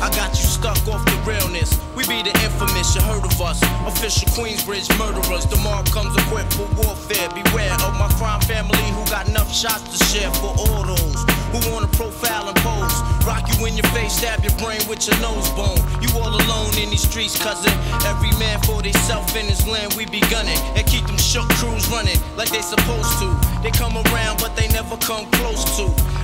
I got you stuck off the realness. We be the infamous, you heard of us. Official Queensbridge murderers. The mark comes equipped for warfare. Beware of my crime family who got enough shots to share for all those who wanna profile and you in your face, stab your brain with your nose bone. You all alone in these streets, cousin. Every man for theyself in his land, we be gunning. And keep them shook crews running like they supposed to. They come around, but they never come close to.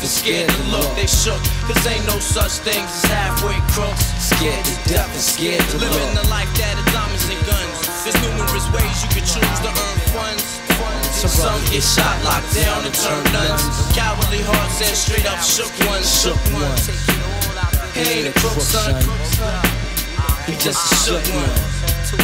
and scared to look. They shook. Cause ain't no such things as halfway crooks. Scared to death and scared to Living look. the life that is diamonds and guns. There's numerous ways you can choose to earn funds. Some get shot, locked down, and turn nuns. Cowardly hearts and straight up shook ones. Shook ones. He ain't a crook, son. He just a shook ah, one.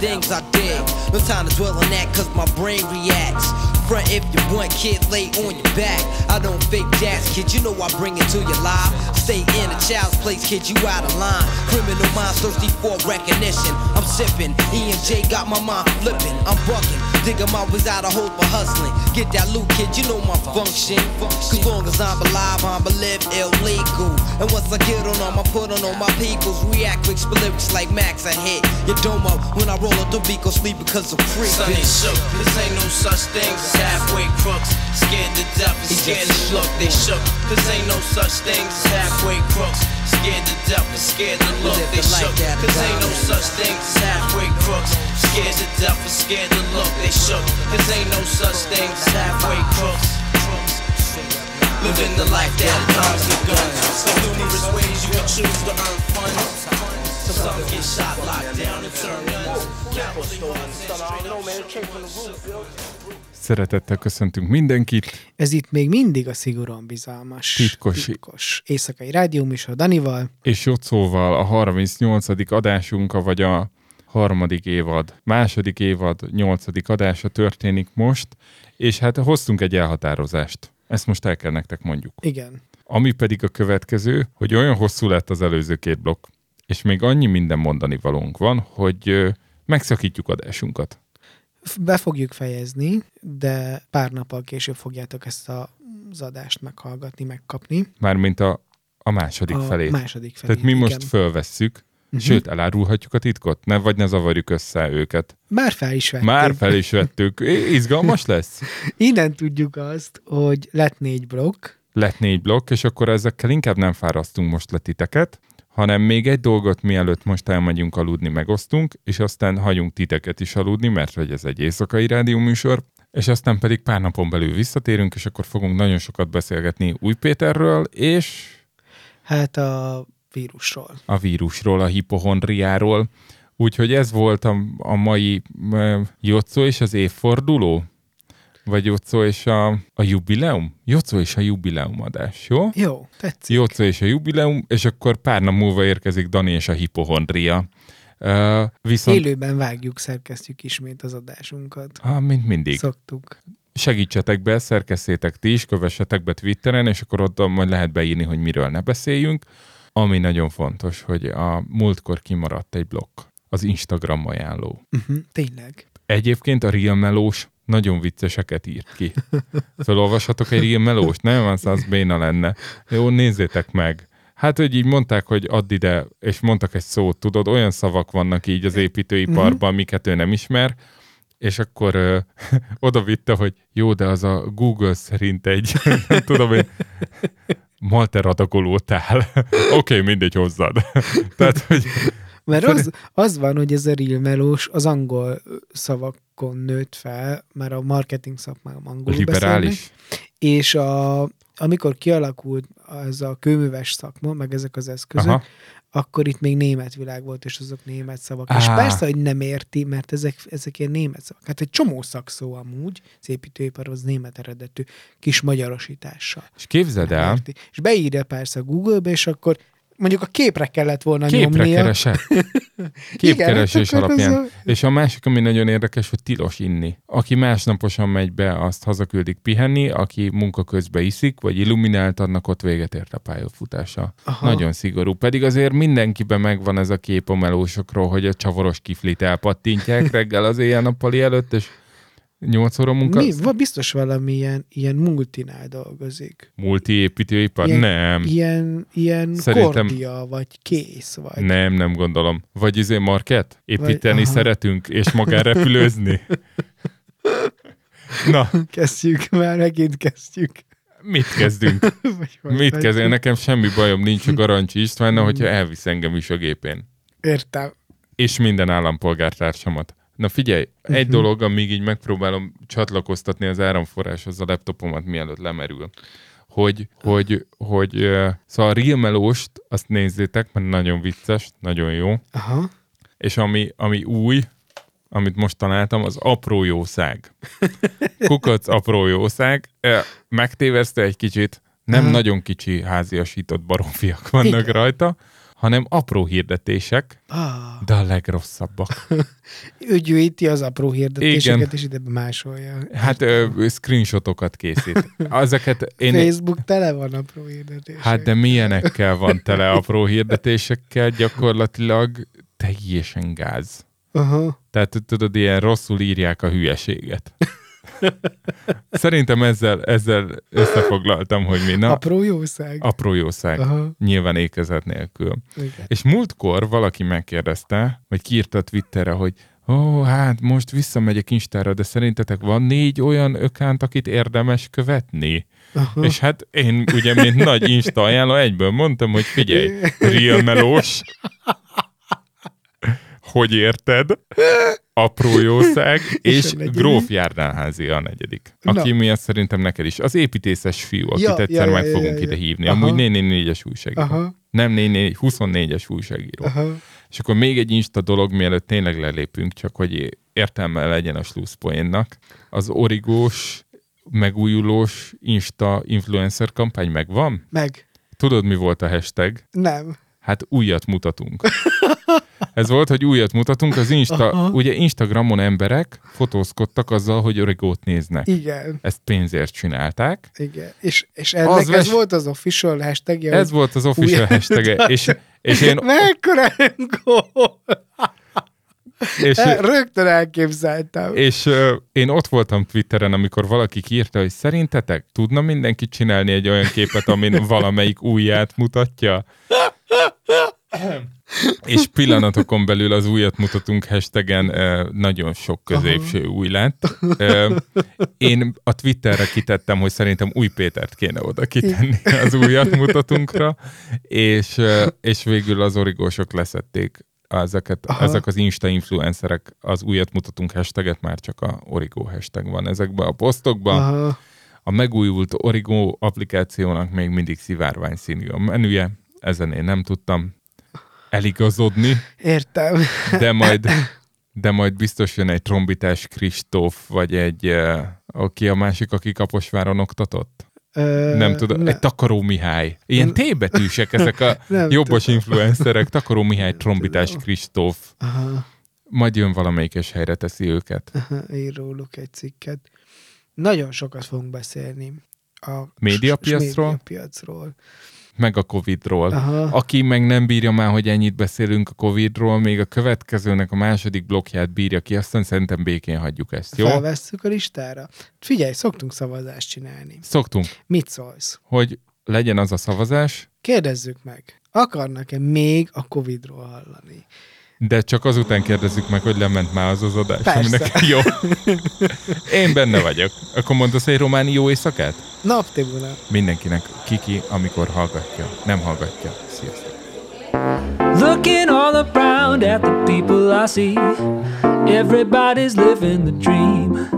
things I did? No time to dwell on that, cause my brain reacts. Front if you want, kid, lay on your back. I don't fake jazz, kid, you know I bring it to your live. Stay in a child's place, kid, you out of line. Criminal minds thirsty for recognition. I'm sipping, E and J got my mind flipping. I'm bucking, my ways out of hope for hustling. Get that loot, kid, you know my function. Cause long as I'm alive, I'm a live illegal. And once I get on them, I put on all my peoples. React quick, spit lyrics like Max, I hit your dome up when I roll up the beat, go sleep because I'm free. Son, they shook. This ain't no such thing as halfway crooks. Scared to death and scared to look. They shook. This ain't no such thing as halfway crooks. Scared to death and scared to look. They the life shook. that Cause ain't no such thing as halfway crooks. Scared to death and scared to look. They shook. Cause ain't no such thing as halfway crooks. Living the life that diamonds and guns. There's numerous ways you can choose to earn funds. Some get shot, locked down, and turn guns. Cowardly hearts and straight up shook Szeretettel köszöntünk mindenkit. Ez itt még mindig a szigorúan bizalmas, Titkos. titkos éjszakai rádióműsor Danival. És Jocóval a 38. adásunk, vagy a harmadik évad, második évad, nyolcadik adása történik most, és hát hoztunk egy elhatározást. Ezt most el kell nektek mondjuk. Igen. Ami pedig a következő, hogy olyan hosszú lett az előző két blokk, és még annyi minden mondani valónk van, hogy megszakítjuk adásunkat. Be fogjuk fejezni, de pár nappal később fogjátok ezt a, az adást meghallgatni, megkapni. Mármint a, a második a felét. második felé. Tehát mi most igen. fölvesszük, Mhm. uh-huh. sőt, elárulhatjuk a titkot, ne, vagy ne zavarjuk össze őket. Már fel is vettük. Már fel is vettük. Izgalmas lesz? Innen tudjuk azt, hogy lett négy blokk, Lett négy blokk, és akkor ezekkel inkább nem fárasztunk most le titeket, hanem még egy dolgot mielőtt most elmegyünk aludni, megosztunk, és aztán hagyunk titeket is aludni, mert hogy ez egy éjszakai rádióműsor, és aztán pedig pár napon belül visszatérünk, és akkor fogunk nagyon sokat beszélgetni Új Péterről, és hát a vírusról. a vírusról, a hipohondriáról. Úgyhogy ez volt a, a mai uh, Jocó és az évforduló. Vagy Jocó és a, a jubileum? Jocó és a jubileum adás, jó? Jó, tetszik. Jocó és a jubileum, és akkor pár nap múlva érkezik Dani és a hipohondria. Uh, viszont, Élőben vágjuk, szerkesztjük ismét az adásunkat. ah, mint mindig. Szoktuk. segítsetek be, szerkesztétek ti is, kövessetek be Twitteren, és akkor ott majd lehet beírni, hogy miről ne beszéljünk. Ami nagyon fontos, hogy a múltkor kimaradt egy blokk, az Instagram ajánló. Uh-huh, tényleg. Egyébként a Real Melós nagyon vicceseket írt ki. Felolvashatok egy Real Melóst? Nem, az, az béna lenne. Jó, nézzétek meg. Hát, hogy így mondták, hogy add ide, és mondtak egy szót, tudod, olyan szavak vannak így az építőiparban, amiket ő nem ismer, és akkor ö, oda vitte, hogy jó, de az a Google szerint egy, nem tudom én, malter adagolótál. Oké, okay, mindegy hozzád. Tehát, hogy Mert az, az van, hogy ez a real melós az angol szavakon nőtt fel, már a marketing szakmában angolul beszélnek, liberális. és a, amikor kialakult ez a kőműves szakma, meg ezek az eszközök. Aha. akkor itt még német világ volt, és azok német szavak. Á. És persze, hogy nem érti, mert ezek, ezek ilyen német szavak. Hát egy csomó szakszó amúgy, az építőipar az német eredetű, kis magyarosítással. És képzeld el, Érti. És beírja persze a Google-be, és akkor mondjuk a képre kellett volna képre nyomnia. keresett. Képkeresés Igen, alapján. a- És a másik, ami nagyon érdekes, hogy tilos inni. Aki másnaposan megy be, azt hazaküldik pihenni, aki munka közben iszik, vagy illuminált, annak ott véget ért a pályafutása. Aha. Nagyon szigorú. Pedig azért mindenkiben megvan ez a kép a melósokról, hogy a csavaros kiflit elpattintják reggel az éjjel-nappali előtt, és nyolc óra munka. Mi? Va, biztos valami ilyen, ilyen multinál dolgozik. Multiépítőipar? Ilyen- Nem. Ilyen, ilyen Szerintem- kordia, vagy kész, vagy... Nem, nem gondolom. Vagy izé market? Építeni aha. szeretünk, és magánrepülőzni? Na, Kezdjük, már megint kezdjük. mit kezdünk? Vagy Mit vagy- kezdünk? Nekem semmi bajom nincs a Garancsi Istvánnal, hogyha elvisz engem is a gépén. Értem. És minden állampolgártársamat. Na figyelj, egy Mhm. dolog, amíg így megpróbálom csatlakoztatni az áramforráshoz a laptopomat, mielőtt lemerül. Hogy, hogy, hogy uh, szóval a Real Melóst, azt nézzétek, mert nagyon vicces, nagyon jó. Aha. És ami, ami új, amit most találtam, az apró jószág. Kukac apró jószág. Megtéveszte egy kicsit, nem Aha. nagyon kicsi háziasított baromfiak vannak Igen. rajta, hanem apró hirdetések, Ah, de a legrosszabbak. ő gyűjti az apró hirdetéseket, Igen. és ide másolja. Hát ö, screenshotokat készít. Ezeket én... Facebook tele van apró hirdetések. Hát de milyenekkel van tele apró hirdetésekkel, gyakorlatilag teljesen gáz. Aha. Tehát tudod, ilyen rosszul írják a hülyeséget. Szerintem ezzel, ezzel összefoglaltam, hogy mi. Na, Apró jószág. apró jószág. Aha. Nyilván ékezet nélkül. Igen. És múltkor valaki megkérdezte, vagy kiírta Twitterre, hogy ó, hát most visszamegyek Instára, de szerintetek van négy olyan ökánt, akit érdemes követni? Aha. És hát én ugye, mint nagy Insta ajánló, egyből mondtam, hogy figyelj, Real Melós, hogy érted? Apró jószág, és negyedik? Gróf Járdánházi a negyedik. Aki Na. miatt szerintem neked is. Az építészes fiú, akit Ja, egyszer ja, meg ja, fogunk ja, ide hívni. Aha. Amúgy 444-es újságíró. Aha. Nem 44, 24-es újságíró. Aha. És akkor még egy Insta dolog, mielőtt tényleg lelépünk, csak hogy értelme legyen a slusszpoénnak. Az origós, megújulós Insta influencer kampány megvan? Meg. Tudod, mi volt a hashtag? Nem. Hát újat mutatunk. Ez volt, hogy újat mutatunk. Az Insta, Aha. ugye Instagramon emberek fotózkodtak azzal, hogy origót néznek. Igen. Ezt pénzért csinálták. Igen. És, és ennek Az ez ves- volt az official hashtagja. Ez volt az official hashtag és, és én, Mekkora és, Rögtön elképzeltem. És ö, én ott voltam Twitteren, amikor valaki írta, hogy szerintetek tudna mindenki csinálni egy olyan képet, amin valamelyik ujját mutatja? És pillanatokon belül az újat mutatunk hashtagen nagyon sok középső új lett. Én a Twitterre kitettem, hogy szerintem új Pétert kéne oda kitenni az újat mutatunkra, és, és végül az origósok leszették ezeket, Aha. ezek az Insta influencerek az újat mutatunk hashtaget, már csak a Origo hashtag van ezekben a posztokban. Aha. A megújult Origo applikációnak még mindig szivárvány színű a menüje, ezen én nem tudtam eligazodni, Értem. de majd, de majd biztos jön egy trombitás Kristóf, vagy egy, eh, aki a másik, aki Kaposváron oktatott. Ö, Nem tudom, ne- egy Takaró Mihály. Ilyen T-betűsek ezek a Nem jobbos tudom. influencerek. Takaró Mihály, trombitás Kristóf. Aha, Majd jön valamelyikes helyre teszi őket. aha, ír róluk egy cikket. Nagyon sokat fogunk beszélni. A Médiapiacról? médiapiacról. Meg a Covidról. Aha. Aki meg nem bírja már, hogy ennyit beszélünk a Covidról, még a következőnek a második blokkját bírja ki, aztán szerintem békén hagyjuk ezt, jó? Felvesszük a listára. Figyelj, szoktunk szavazást csinálni. Szoktunk, Mit szólsz? hogy legyen az a szavazás, Kérdezzük meg. Akarnak-e még a Covid-ról hallani? De csak azután kérdezzük meg, hogy lement már az az adás. Persze. Aminek jó. Én benne vagyok. Akkor mondasz egy románi jó éjszakát? Naptibuna. Mindenkinek kiki, amikor hallgatja. Nem hallgatja. Sziasztok. Looking all around at the people I see, everybody's living the dream.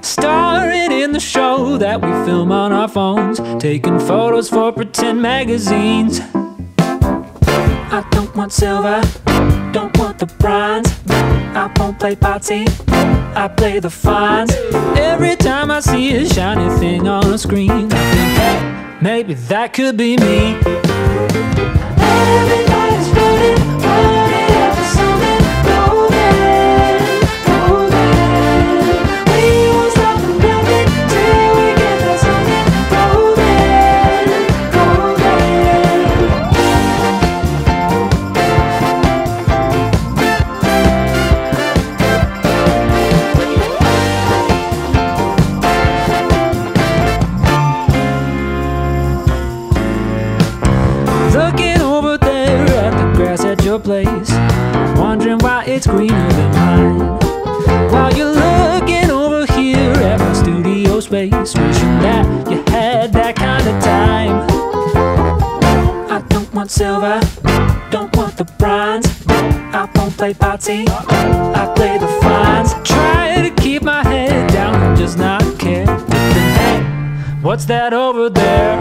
Starring in the show that we film on our phones, taking photos for pretend magazines. I don't want silver, don't want the bronze. I won't play party, I play the fines. Every time I see a shiny thing on the screen, I think, hey, maybe that could be me. Everybody's running, place, wondering why it's greener than mine. While you're looking over here at my studio space, wishing that you had that kind of time. I don't want silver, don't want the bronze. I won't play party, I play the fines. Try to keep my head down and just not care. Hey, what's that over there?